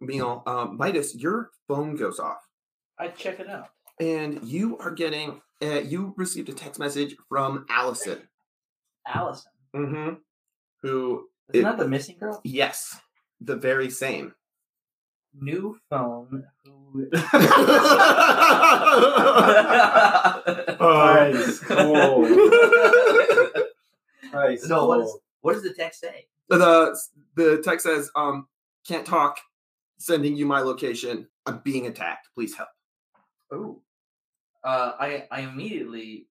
meal. Um, Midas, your phone goes off, I check it out. And you are getting. Uh, you received a text message from Allison, Allison. mm-hmm. who Isn't It- that the missing girl? yes, the very same. New phone. Who... Nice, cool. Nice, no, what, is, what does the text say? the the text says, um, can't talk. Sending you my location. I'm being attacked. Please help. Oh. Uh, I I immediately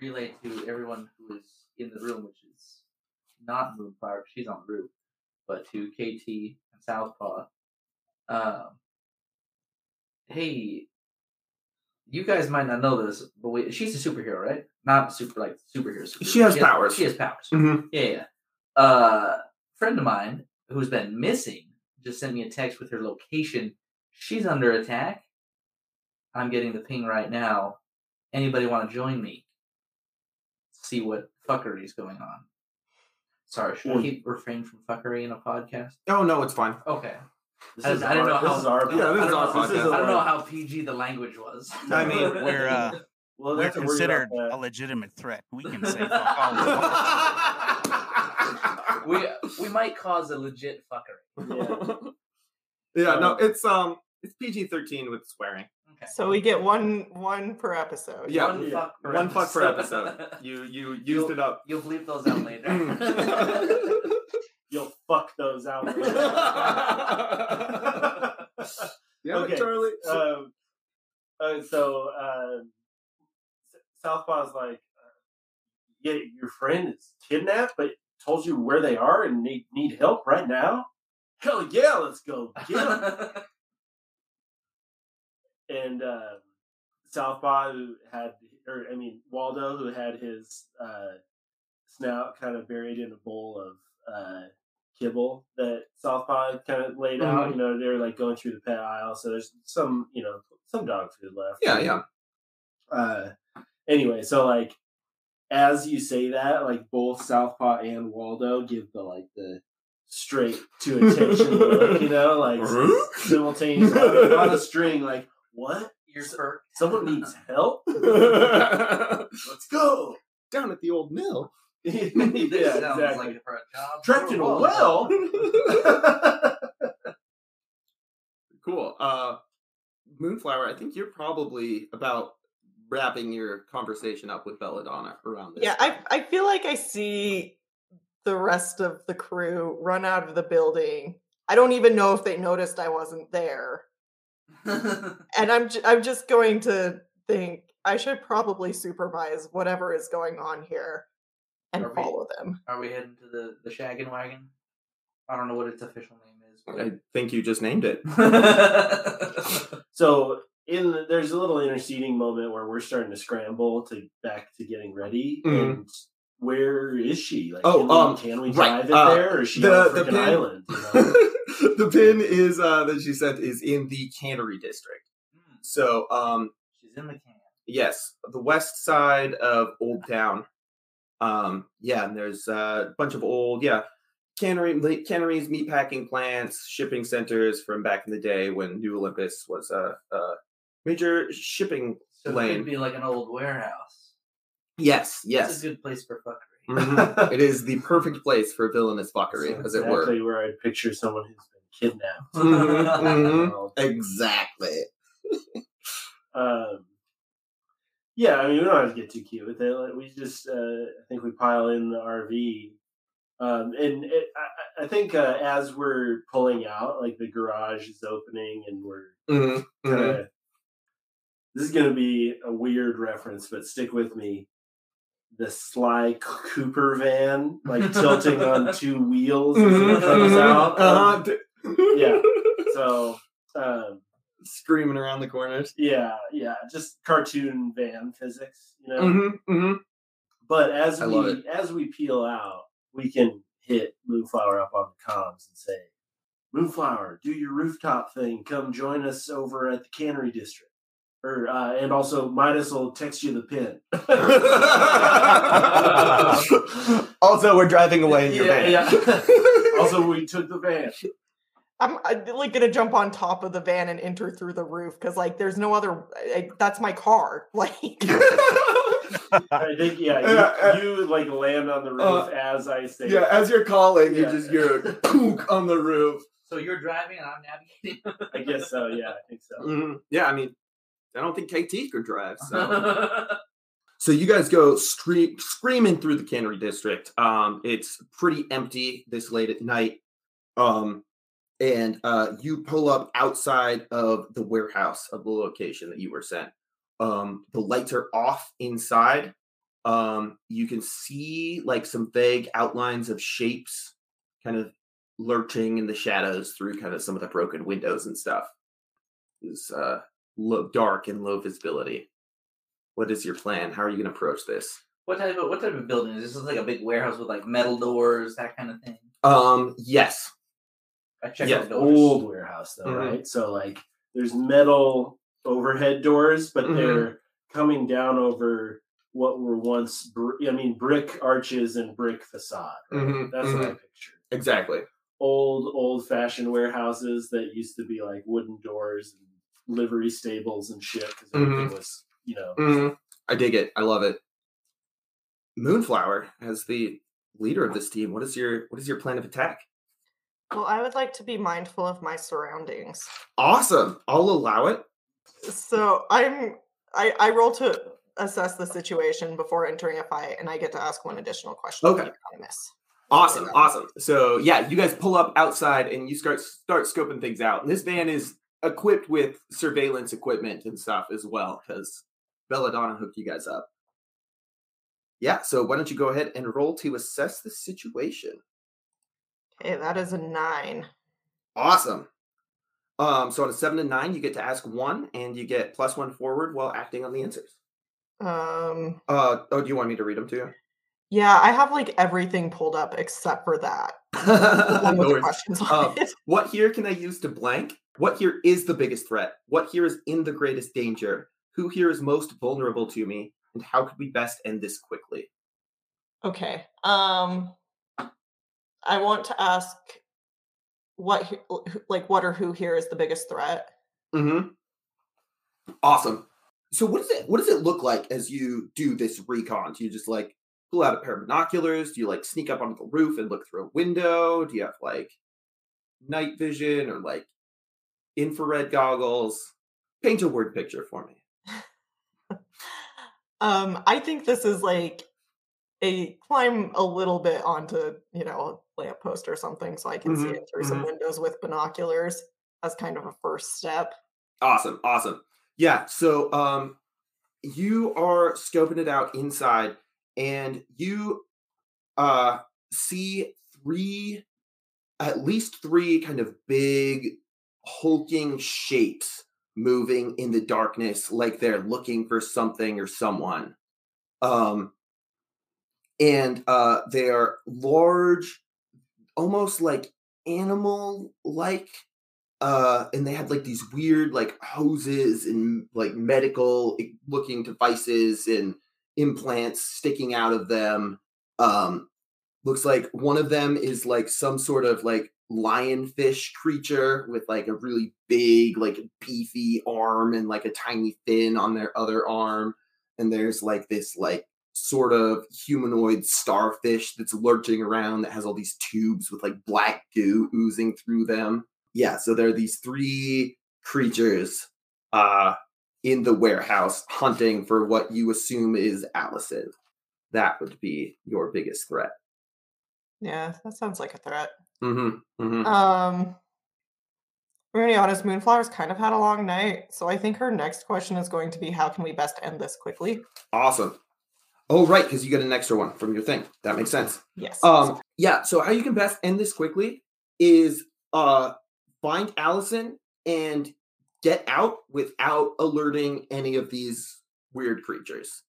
relay to everyone who is in the room, which is not Moonflower, she's on the roof, but to KT and Southpaw. Um, hey, you guys might not know this, but we, she's a superhero, right? Not super like superhero. superhero. She has powers. She has powers. Mhm. Yeah, yeah. Uh, friend of mine who's been missing just sent me a text with her location. She's under attack. I'm getting the ping right now. Anybody want to join me? See what fuckery is going on. Sorry, should I keep refrain from fuckery in a podcast? Oh no, it's fine. Okay. This I- is I didn't our- know this how- is our Yeah, this I is don't our know- podcast. This is I don't know how PG the language was. I mean, We're uh, Well, we're that's a word considered a legitimate threat. We can say fuck all. we we we might cause a legit fuckery. yeah, no, Um, it's um, it's PG thirteen with swearing. Okay. So we get one one per episode. Yeah, one yeah. fuck per One fuck per episode. episode. You you used You'll- it up. You'll bleep those out later. You'll fuck those out. yeah, Okay, Charlie. um, uh, so um, S- Southpaw's like, uh, yeah, your friend is kidnapped, but told you where they are and need need help right now. Hell yeah, let's go get 'em. And um, Southpaw who had, or I mean Waldo who had his uh, snout kind of buried in a bowl of uh, kibble that Southpaw kind of laid out. Mhm. You know, they're like going through the pet aisle, so there's some, you know, some dog food left. Yeah, yeah. Uh, anyway, so like as you say that, like both Southpaw and Waldo give the like the straight to attention look, you know, like simultaneously on a string, like what? Your perk. Someone needs help. Let's Let's go. down at the old mill. yeah, This sounds exactly. like for a job. Trapped in a well. Cool. Uh, Moonflower, I think you're probably about wrapping your conversation up with Belladonna around this. Yeah, I I feel like I see the rest of the crew run out of the building. I don't even know if they noticed I wasn't there. And I'm ju- I'm just going to think I should probably supervise whatever is going on here and Are we- follow them. Are we heading to the the shaggin' wagon? I don't know what its official name is. But... I think you just named it. so in the, there's a little interceding moment where we're starting to scramble to back to getting ready. Mhm. And where is she? Like, Oh, can we, um, can we right, drive it uh, there, or is she the- on a the freaking pin- island? You know? the pin is uh that she said is in the cannery district. Hmm, So um She's in the can. yes, the west side of Old Town. Um yeah, and there's uh, a bunch of old yeah cannery canneries, meatpacking plants, shipping centers from back in the day when New Olympus was a, a major shipping So it lane. could be like an old warehouse. Yes, yes. It's a good place for fuckery. Mhm. it is the perfect place for villainous fuckery, That's as it were. exactly where I'd picture someone who's been kidnapped. Mhm, mhm. Exactly. Um, yeah, I mean, we don't have to get too cute with it. Like, we just, uh, I think we pile in the RV. Um, and it, I, I think uh, as we're pulling out, like the garage is opening and we're Mhm, mhm. kinda- this is going to be a weird reference, but stick with me. The Sly Cooper van, like tilting on two wheels as Mhm, it comes out. uh-huh, Um, yeah. so, um, screaming around the corners. yeah, yeah, just cartoon van physics, you know. hmm hmm But as I we as we peel out, we can hit Moonflower up on the comms and say, Moonflower, do your rooftop thing. Come join us over at the Cannery District. Or uh, and also Midas will text you the pin. also, we're driving away in your Yeah, van. yeah. also, we took the van. I'm, i like gonna jump on top of the van and enter through the roof because like there's no other. I, that's my car. Like I think yeah, you, Uh, uh, you like land on the roof uh, as I say. yeah, that. as you're calling, you Yeah. just hear pook on the roof. So you're driving and I'm navigating. I guess so. Yeah, I think so. Mhm. Yeah, I mean, I don't think KT could drive. So. So you guys go scream, screaming through the cannery district. Um, it's pretty empty this late at night. Um, and uh, you pull up outside of the warehouse of the location that you were sent. Um, the lights are off inside. Um, you can see like some vague outlines of shapes kind of lurching in the shadows through kind of some of the broken windows and stuff. It's uh, low, dark and low visibility. What is your plan? How are you going to approach this? what type of what type of building is this? Is like a big warehouse with like metal doors, that kind of thing? Um, yes. I checked Yeah, the old warehouse though, Mhm. right? So like there's metal overhead doors, but Mhm. they're coming down over what were once br- I mean brick arches and brick facade. right? Mhm, That's what I mhm. picture. Exactly. Old old fashioned warehouses that used to be like wooden doors and livery stables and shit because everything was you know hmm I dig it. I love it. Moonflower, as the leader of this team, what is your what is your plan of attack? Well, I would like to be mindful of my surroundings. Awesome. I'll allow it. So I'm I, I roll to assess the situation before entering a fight, and I get to ask one additional question. Okay. Economist. Awesome, awesome. So yeah, you guys pull up outside and you start start scoping things out. And this van is equipped with surveillance equipment and stuff as well, because Belladonna hooked you guys up. Yeah, so why don't you go ahead and roll to assess the situation? Okay, that is a nine. Awesome. Um, so on a seven to nine, you get to ask one, and you get plus one forward while acting on the answers. Um, Uh, oh, do you want me to read them to you? yeah, I have like everything pulled up except for that. No questions on Um. What here can I use to blank? What here is the biggest threat? What here is in the greatest danger? Who here is most vulnerable to me? And how could we best end this quickly? Okay. Um, I want to ask what he- l- who- like what or who here is the biggest threat? Mm-hmm. Awesome. So what does it what does it look like as you do this recon? Do you just like pull out a pair of binoculars? Do you like sneak up onto the roof and look through a window? Do you have like night vision or like infrared goggles? Paint a word picture for me. Um, I think this is like a climb a little bit onto, you know, a lamppost or something so I can see Mhm, it through some windows with binoculars as kind of a first step. Awesome, awesome. Yeah, so um you are scoping it out inside and you uh see three at least three kind of big hulking shapes moving in the darkness like they're looking for something or someone. Um and uh they are large almost like animal like uh and they had like these weird like hoses and like medical looking devices and implants sticking out of them um looks like one of them is like some sort of like lionfish creature with like a really big like beefy arm and like a tiny fin on their other arm and there's like this like sort of humanoid starfish that's lurching around that has all these tubes with like black goo oozing through them yeah so there are these three creatures uh in the warehouse hunting for what you assume is Allison. That would be your biggest threat. Yeah, that sounds like a threat. Mm-hmm. mm-hmm. Um, we're gonna be honest. Moonflower's kind of had a long night, so I think her next question is going to be, "How can we best end this quickly?" awesome. Oh, right, because you get an extra one from your thing. That makes sense. Yes. Um, yeah. So how you can best end this quickly is uh find Allison and get out without alerting any of these weird creatures.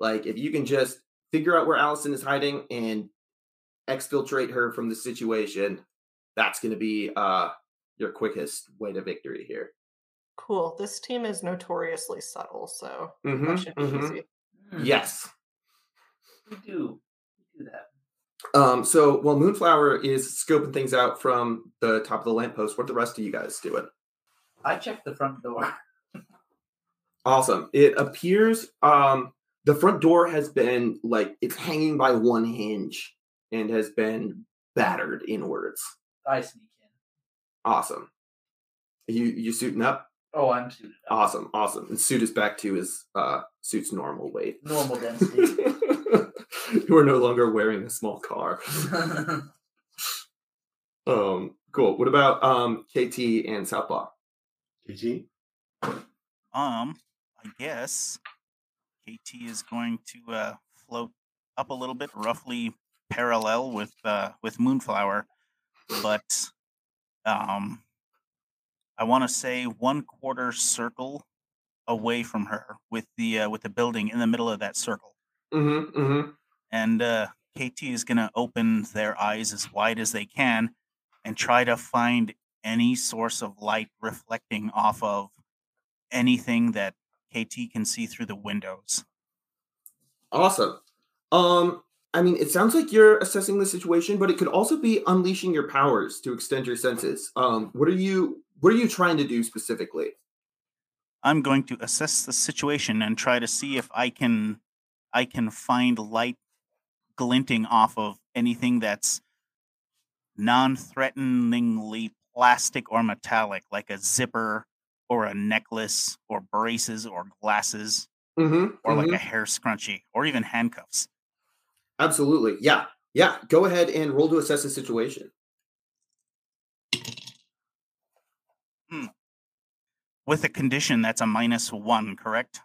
Like if you can just figure out where Allison is hiding and exfiltrate her from the situation, that's going to be uh your quickest way to victory here. cool. This team is notoriously subtle, so Mhm, that should be mhm. easy. Hmm, Yes. We do. We do that. Um, so while Moonflower is scoping things out from the top of the lamppost, what the rest of you guys doing? I checked the front door. Awesome. It appears um the front door has been like it's hanging by one hinge and has been battered inwards. I sneak in. Awesome. You you suiting up? Oh, I'm suited up. Awesome, awesome. And suit is back to his uh suit's normal weight. Normal density. you are no longer wearing a small car. Um cool. What about um KT and Southpaw? KT? Um, I guess KT is going to uh, float up a little bit, roughly parallel with uh, with Moonflower, but um, I want to say one quarter circle away from her, with the uh, with the building in the middle of that circle, Mm-hmm. Mm-hmm. And uh, KT is going to open their eyes as wide as they can and try to find any source of light reflecting off of anything that KT can see through the windows. Awesome. Um, I mean, it sounds like you're assessing the situation, but it could also be unleashing your powers to extend your senses. Um, what are you what are you trying to do specifically? I'm going to assess the situation and try to see if I can I can find light glinting off of anything that's non-threateningly plastic or metallic like a zipper or a necklace or braces or glasses Mm-hmm. or like a hair scrunchie or even handcuffs. Absolutely. Yeah. Yeah. Go ahead and roll to assess the situation. With a condition that's a minus 1, correct?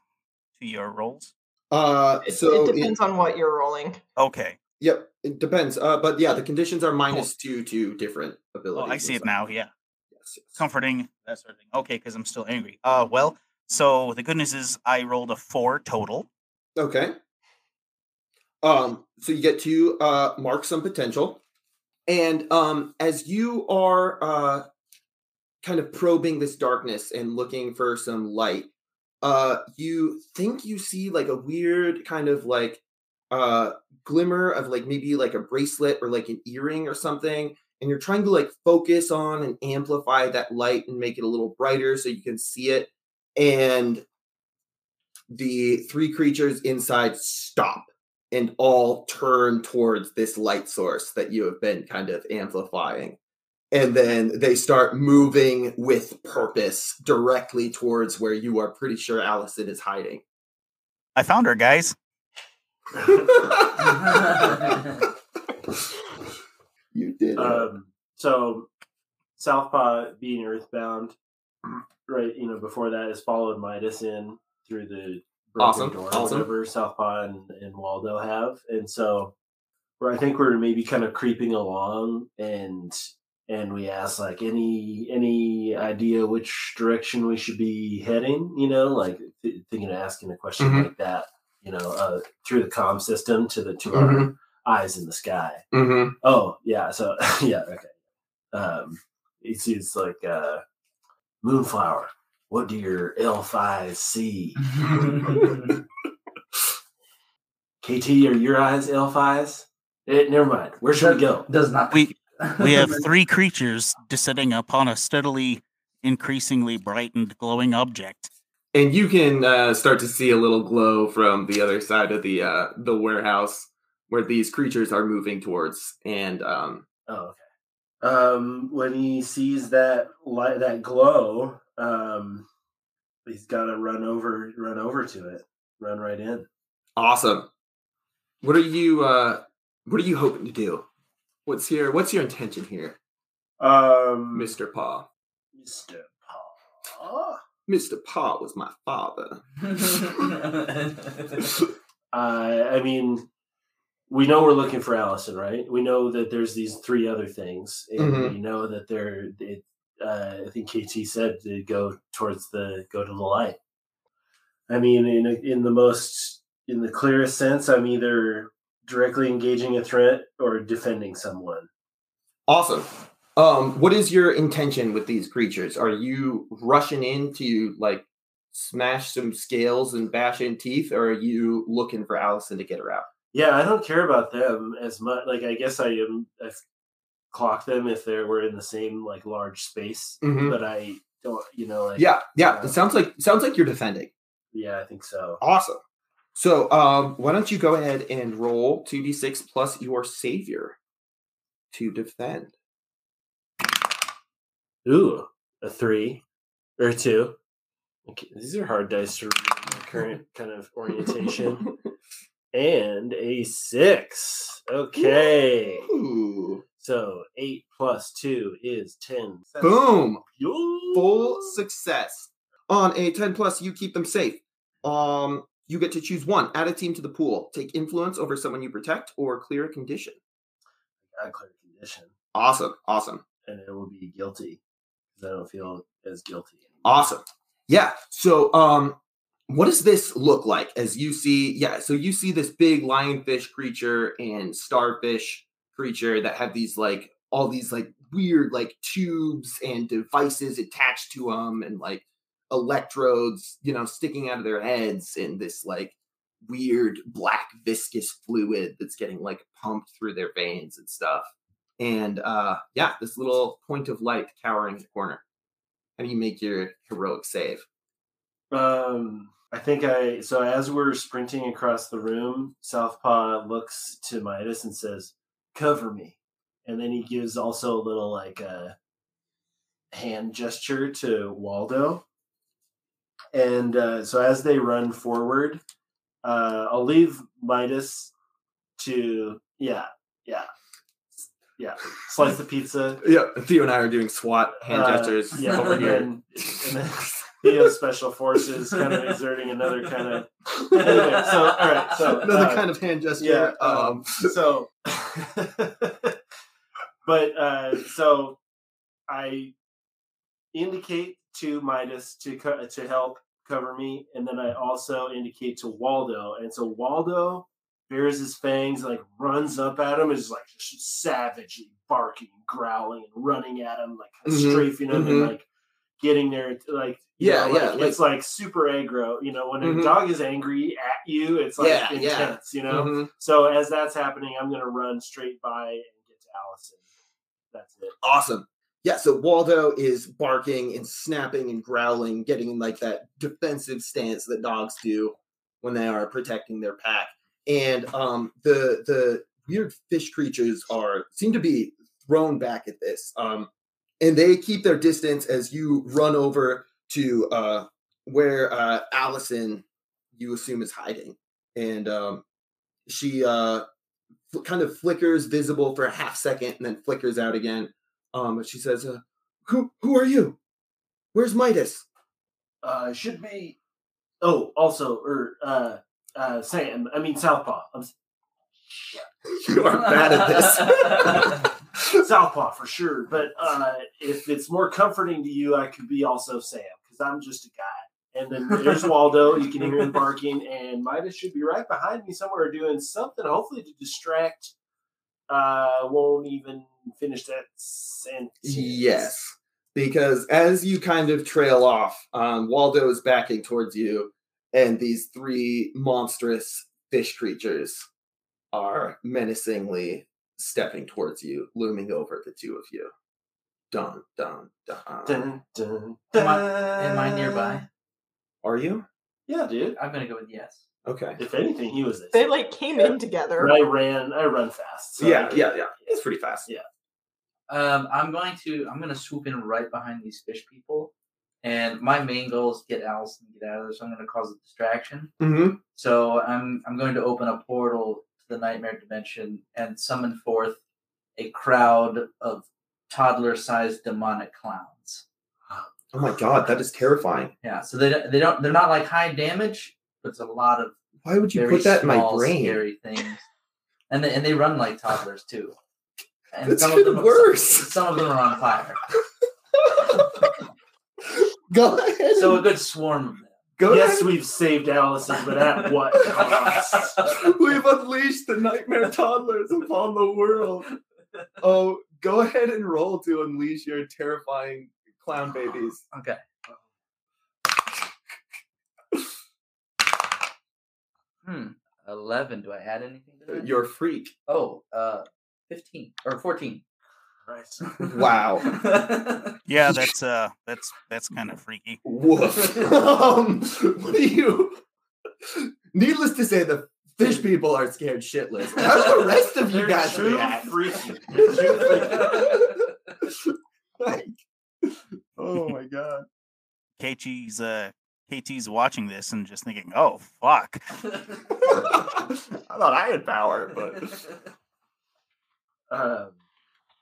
To your rolls? Uh, It, so it it- depends on what you're rolling. Okay. yep, it depends. Uh, but yeah, the conditions are minus two to different abilities. Oh. I see it now. Yeah. Yes, yes. comforting, that sort of thing. Okay, because I'm still angry. Uh, well, so the good news is I rolled a four total. Okay. Um, so you get to uh mark some potential. And um as you are uh kind of probing this darkness and looking for some light, uh you think you see like a weird kind of like uh glimmer of like maybe like a bracelet or like an earring or something and you're trying to like focus on and amplify that light and make it a little brighter so you can see it and the three creatures inside stop and all turn towards this light source that you have been kind of amplifying. And then they start moving with purpose directly towards where you are pretty sure Allison is hiding. I found her, guys. you did. it. Um, so Southpaw being earthbound, right? You know, before that is has followed Midas in through the broken Awesome, door, or awesome. whatever Southpaw and, and Waldo have, and so where I think we're maybe kind of creeping along, and and we ask like any any idea which direction we should be heading, you know, like th- thinking of asking a question Mhm. like that, you know, uh, through the comm system to the to our Mhm. eyes in the sky. mm-hmm. Oh yeah, so yeah, okay. Um, it's it's like uh, moonflower. What do your elf eyes see? KT, are your eyes elf eyes? it, never mind. Where should we go? Does not. We- We have three creatures descending upon a steadily increasingly brightened glowing object. And you can uh, start to see a little glow from the other side of the uh, the warehouse where these creatures are moving towards. And um, Oh, okay. Um, when he sees that light, that glow, um, he's got to run over, run over to it, run right in. Awesome. What are you uh what are you hoping to do? What's your what's your intention here, Um, Mr. Paw? Mr. Paw. Mr. Paw was my father. Uh, I mean, we know we're looking for Allison, right? We know that there's these three other things, and Mhm. we know that they're. It, uh, I think KT said to go towards the go to the light. I mean, in in the most in the clearest sense, I'm either directly engaging a threat or defending someone. Awesome. Um, what is your intention with these creatures? Are you rushing in to like smash some scales and bash in teeth, or are you looking for Allison to get her out? Yeah, I don't care about them as much. Like, I guess I am. I've clocked them if they were in the same like large space, Mhm. but I don't. You know, like Yeah, yeah. Uh, It sounds like sounds like you're defending. yeah, I think so. Awesome. So, um, why don't you go ahead and roll two d six plus your savior to defend? Ooh, a three or a two. Okay, these are hard dice to read my current kind of orientation. and a six. Okay. Ooh. So eight plus two is ten. Boom. Yo. Full success. On a 10 plus, you keep them safe. Um, you get to choose one. Add a team to the pool. Take influence over someone you protect or clear a condition. I clear condition, Awesome. Awesome. and it will be guilty because I don't feel as guilty. anymore. Awesome. Yeah. So, um, what does this look like as you see? Yeah. So you see this big lionfish creature and starfish creature that have these like all these like weird like tubes and devices attached to them and like electrodes, you know, sticking out of their heads in this like weird black viscous fluid that's getting like pumped through their veins and stuff. And uh yeah, this little point of light cowering in the corner. How do you make your heroic save? Um, I think I so as we're sprinting across the room, Southpaw looks to Midas and says, "Cover me," and then he gives also a little like a hand gesture to Waldo. And uh, so as they run forward, uh, I'll leave Midas to yeah, yeah, yeah, slice the pizza. Yeah, Theo and I are doing SWAT hand Uh, gestures yeah, over and here. then, and then Theo Special Forces kind of exerting another kind of Anyway, so, all right, so, another uh, kind of hand gesture. yeah, um, um, so but uh so I indicate to Midas to co- to help cover me, and then I also indicate to Waldo, and so Waldo bears his fangs, like runs up at him, is like just savagely barking, and growling, and running at him, like Mhm, strafing him, mhm. and like getting there, like Yeah, know, yeah, like, it's like super aggro. You know, when Mhm. a dog is angry at you, it's like Yeah, yeah. intense. You know, mhm. so as that's happening, I'm gonna run straight by and get to Allison. That's it. Awesome. Yeah, so Waldo is barking and snapping and growling, getting in like that defensive stance that dogs do when they are protecting their pack. And um the the weird fish creatures are seem to be thrown back at this. Um and they keep their distance as you run over to uh where uh Allison you assume is hiding. And um she uh kind of flickers visible for a half second and then flickers out again. Um, she says, uh, "Who who are you? Where's Midas?" Uh, should be. Oh, also, or uh, uh, Sam. I mean Southpaw. I'm You are bad at this. Southpaw for sure. But uh, if it's more comforting to you, I could be also Sam because I'm just a guy. And then there's Waldo. You can hear him barking, and Midas should be right behind me somewhere doing something, hopefully to distract. Uh, won't even finish that sentence. yes, because as you kind of trail off, um, Waldo is backing towards you, and these three monstrous fish creatures are menacingly stepping towards you, looming over the two of you. Dun dun dun. Dun, dun, Am I- Am I nearby? Are you Yeah, dude. I'm gonna go with yes. okay? If anything, he was. They like came in together. I ran. I run fast. so yeah, I- yeah, yeah. It's pretty fast. Yeah. Um, I'm going to I'm gonna swoop in right behind these fish people and my main goal is to get Allison to get out of there. So I'm going to cause a distraction. Mm-hmm. So I'm I'm going to open a portal to the nightmare dimension and summon forth a crowd of toddler-sized demonic clowns. Oh my god, that is terrifying. Yeah, so they don't- they don't they're not like high damage, but it's a lot of Why would you put that in my brain? scary things, and they, and they run like toddlers too. And That's some of even them, worse. Some of them are on fire. Go ahead. So a good swarm of them. go yes, ahead. we've saved Allison, but at what cost? We've unleashed the nightmare toddlers upon the world. Oh, go ahead and roll to unleash your terrifying clown babies. Okay. Hmm. Eleven. Do I add anything to that? Your freak. Oh, uh, fifteen or fourteen. Christ. Wow. Yeah, that's uh, that's that's kind of freaky. Woof. um, what do you? Needless to say, the fish people are scared shitless. How the rest of you guys too react? freaky. They're freaky. Like, oh my god. KT's uh, KT's watching this and just thinking, "Oh fuck." I thought I had power, but Um,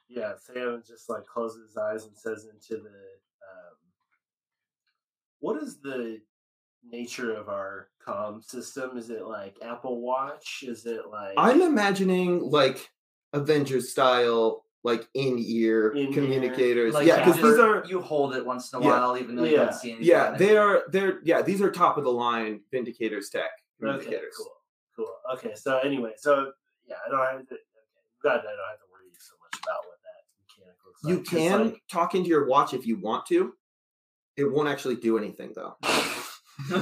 yeah, Sam just like closes his eyes and says into the. Um, what is the nature of our com system? Is it like Apple Watch? Is it like I'm imagining like Avengers style, like in ear communicators. Like yeah, because Apple- these are you hold it once in a Yeah. while, even though you Yeah. don't see anything. yeah, they are they're yeah, these are top of the line Vindicators tech okay? Cool, cool. Okay, so anyway, so yeah, I don't have glad I don't have to worry so much about what that mechanic looks like. You can like, talk into your watch if you want to. It won't actually do anything though.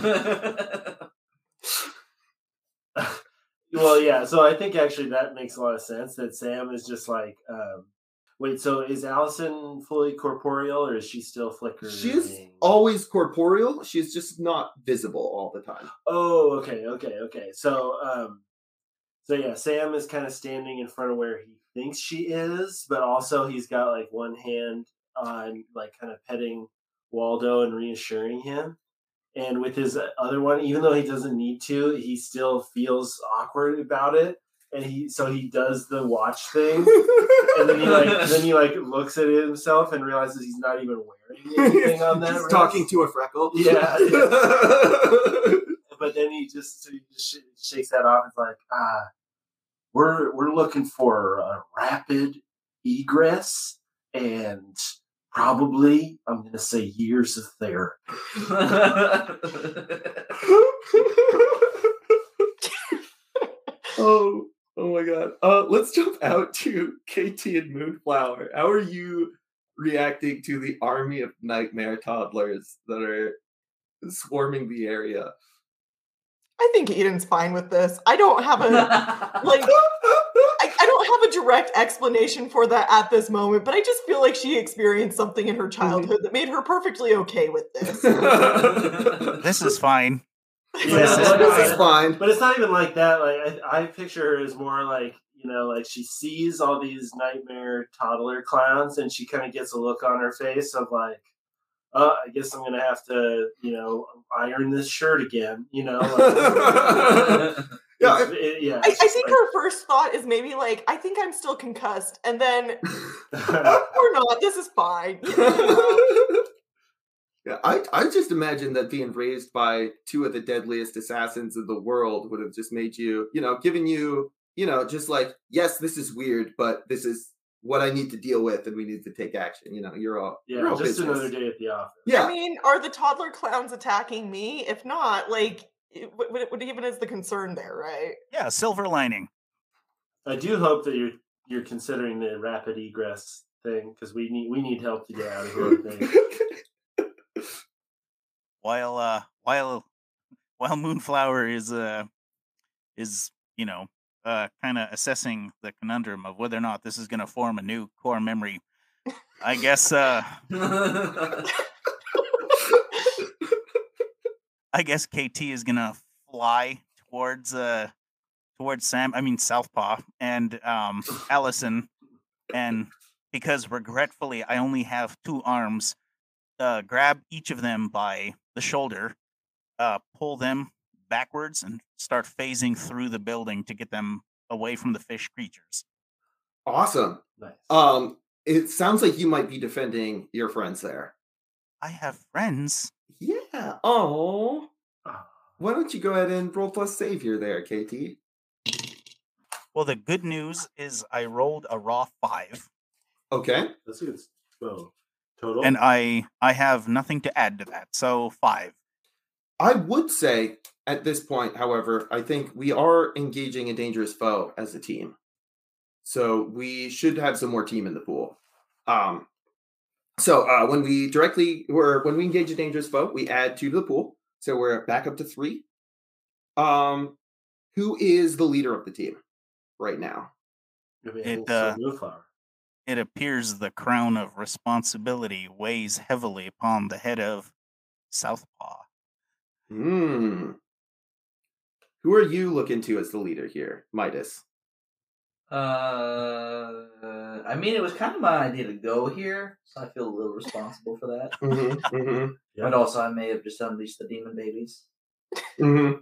well, yeah. So I think actually that makes a lot of sense. That Sam is just like, um, wait. So is Allison fully corporeal, or is she still flickering? She's always corporeal. She's just not visible all the time. Oh, okay, okay, okay. So, um, so yeah, Sam is kind of standing in front of where he thinks she is, but also he's got like one hand on, like, kind of petting Waldo and reassuring him. And with his other one, even though he doesn't need to, he still feels awkward about it. And he, so he does the watch thing, and then he like, then he like looks at himself and realizes he's not even wearing anything on that. Wrist. talking to a freckle. Yeah, but then he just, so he just sh- shakes that off. It's like, ah, we're we're looking for a rapid egress and probably I'm going to say years of therapy. oh, oh my god. Uh, let's jump out to KT and Moonflower. How are you reacting to the army of nightmare toddlers that are swarming the area? I think Eden's fine with this. I don't have a like I, I don't have a direct explanation for that at this moment, but I just feel like she experienced something in her mm-hmm. childhood that made her perfectly okay with this. This is fine. Yeah, This is but- this is fine. But it's not even like that. Like I, I picture her as more like you know, like she sees all these nightmare toddler clowns, and she kind of gets a look on her face of like, "Oh, I guess I'm gonna have to, you know, iron this shirt again." You know, like, Yeah, it's- it- yeah. I, I think like- her first thought is maybe like, I think I'm still concussed, and then I- or not, this is fine. yeah, I, I just imagine that being raised by two of the deadliest assassins in the world would have just made you, you know, given you, you know, just like, yes, this is weird, but this is what I need to deal with, and we need to take action. You know, you're all, yeah, you're all just business. another day at the office. Yeah, I mean, are the toddler clowns attacking me? If not, like, what, what, what even is the concern there, right? Yeah, silver lining. I do hope that you're you're considering the rapid egress thing because we need we need help to get out of here. I. While uh, while while Moonflower is uh, is you know uh, kind of assessing the conundrum of whether or not this is going to form a new core memory. I guess uh, I guess KT is gonna fly towards uh towards Sam. I mean Southpaw and um Allison, and because regretfully I only have two arms, uh, grab each of them by the shoulder, uh, pull them backwards, and start phasing through the building to get them away from the fish creatures. Awesome. Nice. Um, it sounds like you might be defending your friends there. I have friends. Yeah. Oh. Ah, Why don't you go ahead and roll plus savior there, KT? Well, the good news is I rolled a raw five, Okay. that's a good. s- Well, total. and I I have nothing to add to that, so five. I would say at this point, however, I think we are engaging a dangerous foe as a team. So we should have some more team in the pool. Um, so uh, when we directly or when we engage a dangerous foe, we add two to the pool. So we're back up to three. Um, who is the leader of the team right now? It, uh. It appears the crown of responsibility weighs heavily upon the head of Southpaw. Hmm. Who are you looking to as the leader here, Midas? Uh, I mean, it was kind of my idea to go here, so I feel a little responsible for that. Mm-hmm, mm-hmm, Yeah. And also, I may have just unleashed the demon babies. mm-hmm.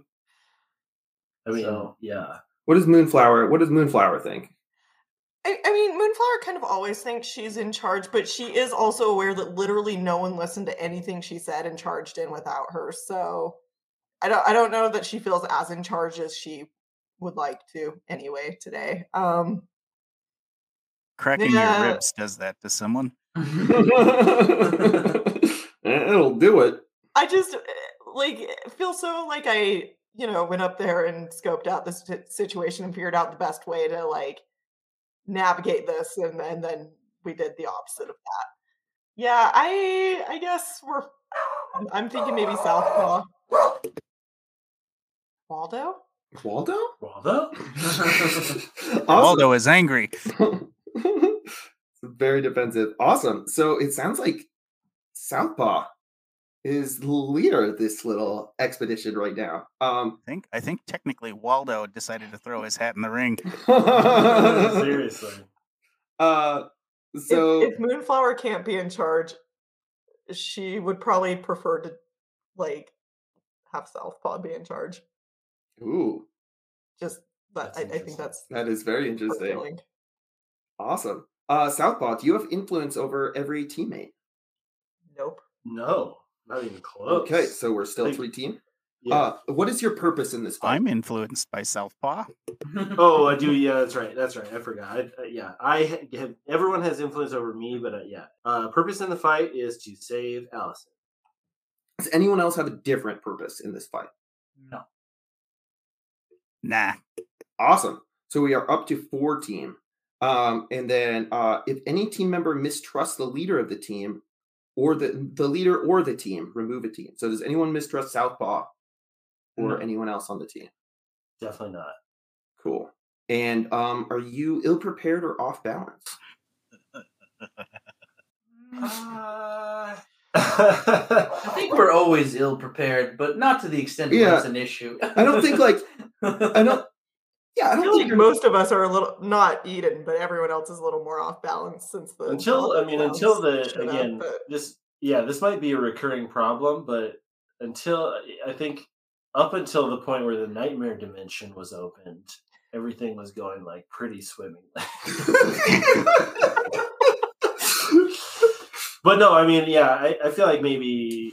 I mean, so- yeah. What does Moonflower? What does Moonflower think? I, I mean, Moonflower kind of always thinks she's in charge, but she is also aware that literally no one listened to anything she said and charged in without her. So I don't I don't know that she feels as in charge as she would like to anyway today. Um Cracking Yeah. your ribs does that to someone. It'll do it. I just uh, like feel so like I, you know, went up there and scoped out this situation and figured out the best way to like navigate this, and and then we did the opposite of that. Yeah, I I guess we're. I'm- I'm thinking maybe Southpaw. Waldo. Waldo? Waldo? awesome. Waldo is angry. Very defensive. Awesome. So it sounds like Southpaw is the leader of this little expedition right now. Um, I think I think technically Waldo decided to throw his hat in the ring. Seriously. uh, If- so if, Moonflower can't be in charge, she would probably prefer to like have Southpaw be in charge. Ooh, Just but I, I think that's that is very interesting. feeling. Awesome. Uh, Southpaw, do you have influence over every teammate? Nope. No, not even close. Okay, so we're still Like- three team. yeah. Uh, what is your purpose in this fight? I'm influenced by Southpaw. oh, I do. Yeah, that's right. That's right. I forgot. I, uh, yeah, I have. Everyone has influence over me, but uh, yeah. Uh, purpose in the fight is to save Allison. Does anyone else have a different purpose in this fight? no. Nah. Awesome. So we are up to four team. Um, and then uh, if any team member mistrusts the leader of the team, or the the leader or the team, remove a team. So does anyone mistrust Southpaw or No. anyone else on the team? Definitely not. Cool. And um, are you ill prepared or off balance? Uh, I think we're always ill prepared, but not to the extent Yeah. where it's an issue. I don't think like I don't. Yeah, I I don't feel think like most of us are a little not Eden, but everyone else is a little more off balance since the until I mean until the showed up, again but- this yeah this might be a recurring problem, but until I think up until the point where the nightmare dimension was opened, everything was going like pretty swimmingly. but no, I mean yeah, I, I feel like maybe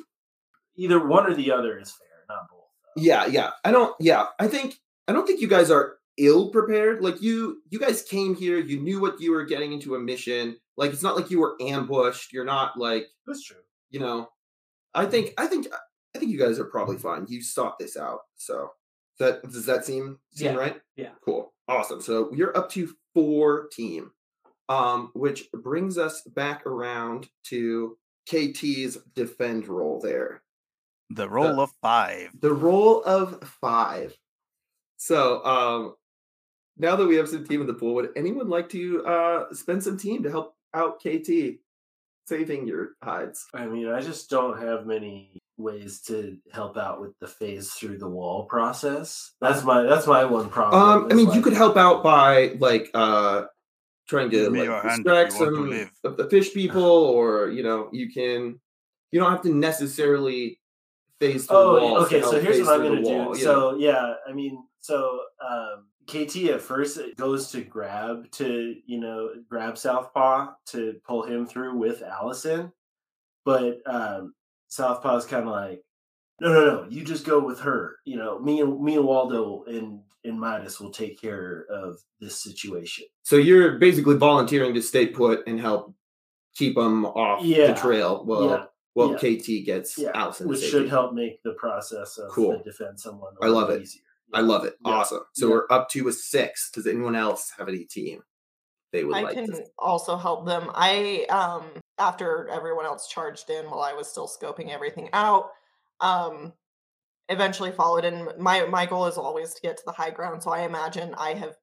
either one or the other is fair, not both. yeah yeah. I don't yeah i think i don't think you guys are ill prepared like you you guys came here you knew what you were getting into a mission. Like it's not like you were ambushed. You're not like That's true. you know i think i think i think you guys are probably fine. You sought this out so. That does that seem seem Yeah, right? Yeah. cool. Awesome. So you're up to four team um which brings us back around to kt's defend roll there The roll of five. the roll of five. So um now that we have some team in the pool, would anyone like to uh spend some team to help out KT saving your hides? I mean, I just don't have many ways to help out with the phase through the wall process. That's my that's my one problem. Um I is, mean you could help out by like uh trying to like distract you want to some of the fish people or you know you can You don't have to necessarily face through Oh, walls. to okay. So here's what I'm gonna the do. wall, you know? So yeah, I mean, so um, KT at first goes to grab to you know grab Southpaw to pull him through with Allison, but um, Southpaw's kind of like, no, no, no, you just go with her. You know, me and me and Waldo and and Midas will take care of this situation. So you're basically volunteering to stay put and help keep them off Yeah. the trail. Well, Yeah. well, Yeah. KT gets Yeah, Allison. to which safety. should help make the process of Cool. the defense someone. I love it. Easier. I love it. Yeah. Awesome. So Yeah. we're up to a six. Does anyone else have any team they would I like can to? also help them. I um after everyone else charged in while I was still scoping everything out, um eventually followed in my my goal is always to get to the high ground. So I imagine I have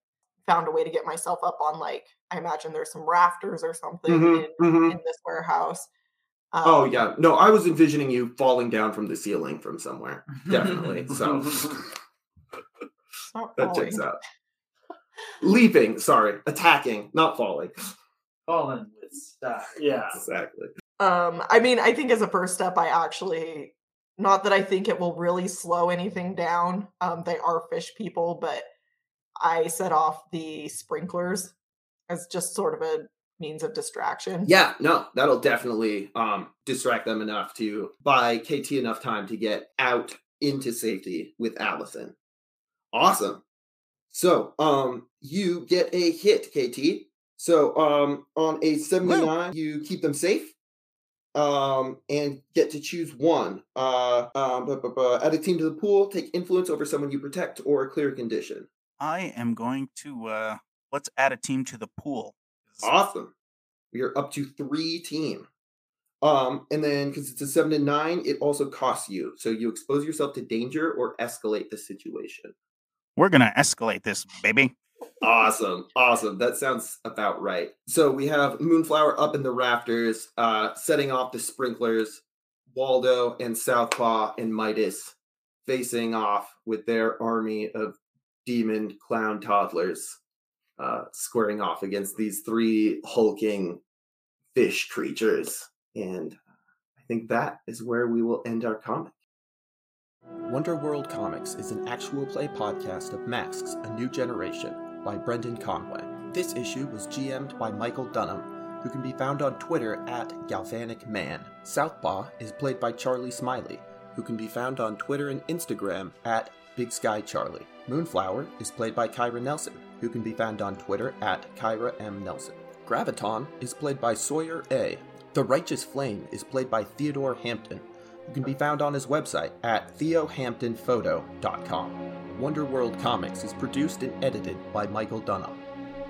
found a way to get myself up on like I imagine there's some rafters or something Mhm, in, mhm. in this warehouse. Oh Um, yeah. No, I was envisioning you falling down from the ceiling from somewhere. Definitely. So that checks falling. out. Leaping, sorry, attacking, not falling. falling with style. Yeah. Exactly. Um, I mean, I think as a first step, I actually, not that I think it will really slow anything down. Um, they are fish people, but I set off the sprinklers as just sort of a means of distraction. Yeah, no, that'll definitely um distract them enough to buy KT enough time to get out into safety with Allison. Awesome. So, um, you get a hit, KT. So, um, on a 79, you keep them safe. Um, and get to choose one. Uh, um, bu- bu- bu- add a team to the pool, take influence over someone you protect, or clear a condition. I am going to uh let's add a team to the pool. Awesome. We are up to three team. Um, and then because it's a seven to nine, it also costs you. So you expose yourself to danger or escalate the situation. We're gonna escalate this, baby. Awesome. Awesome. That sounds about right. So we have Moonflower up in the rafters, uh, setting off the sprinklers, Waldo and Southpaw and Midas facing off with their army of demon clown toddlers, uh, squaring off against these three hulking fish creatures. And I think that is where we will end our comic. Wonder World Comics is an actual play podcast of Masks A New Generation by Brendan Conway. This issue was GM'd by Michael Dunham, who can be found on Twitter at Galvanic Man. Southpaw is played by Charlie Smiley, who can be found on Twitter and Instagram at Big Sky Charlie. Moonflower is played by Kyra Nelson, who can be found on Twitter at Kyra M. Nelson. Graviton is played by Sawyer A. The Righteous Flame is played by Theodore Hampton, who can be found on his website at theohamptonphoto.com. Wonderworld Comics is produced and edited by Michael Dunham.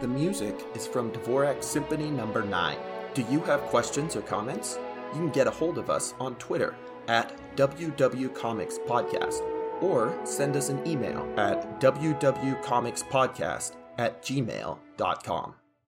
The music is from Dvorak Symphony Number 9. Do you have questions or comments? You can get a hold of us on Twitter at WWComicsPodcast or send us an email at WWComicsPodcast at gmail.com.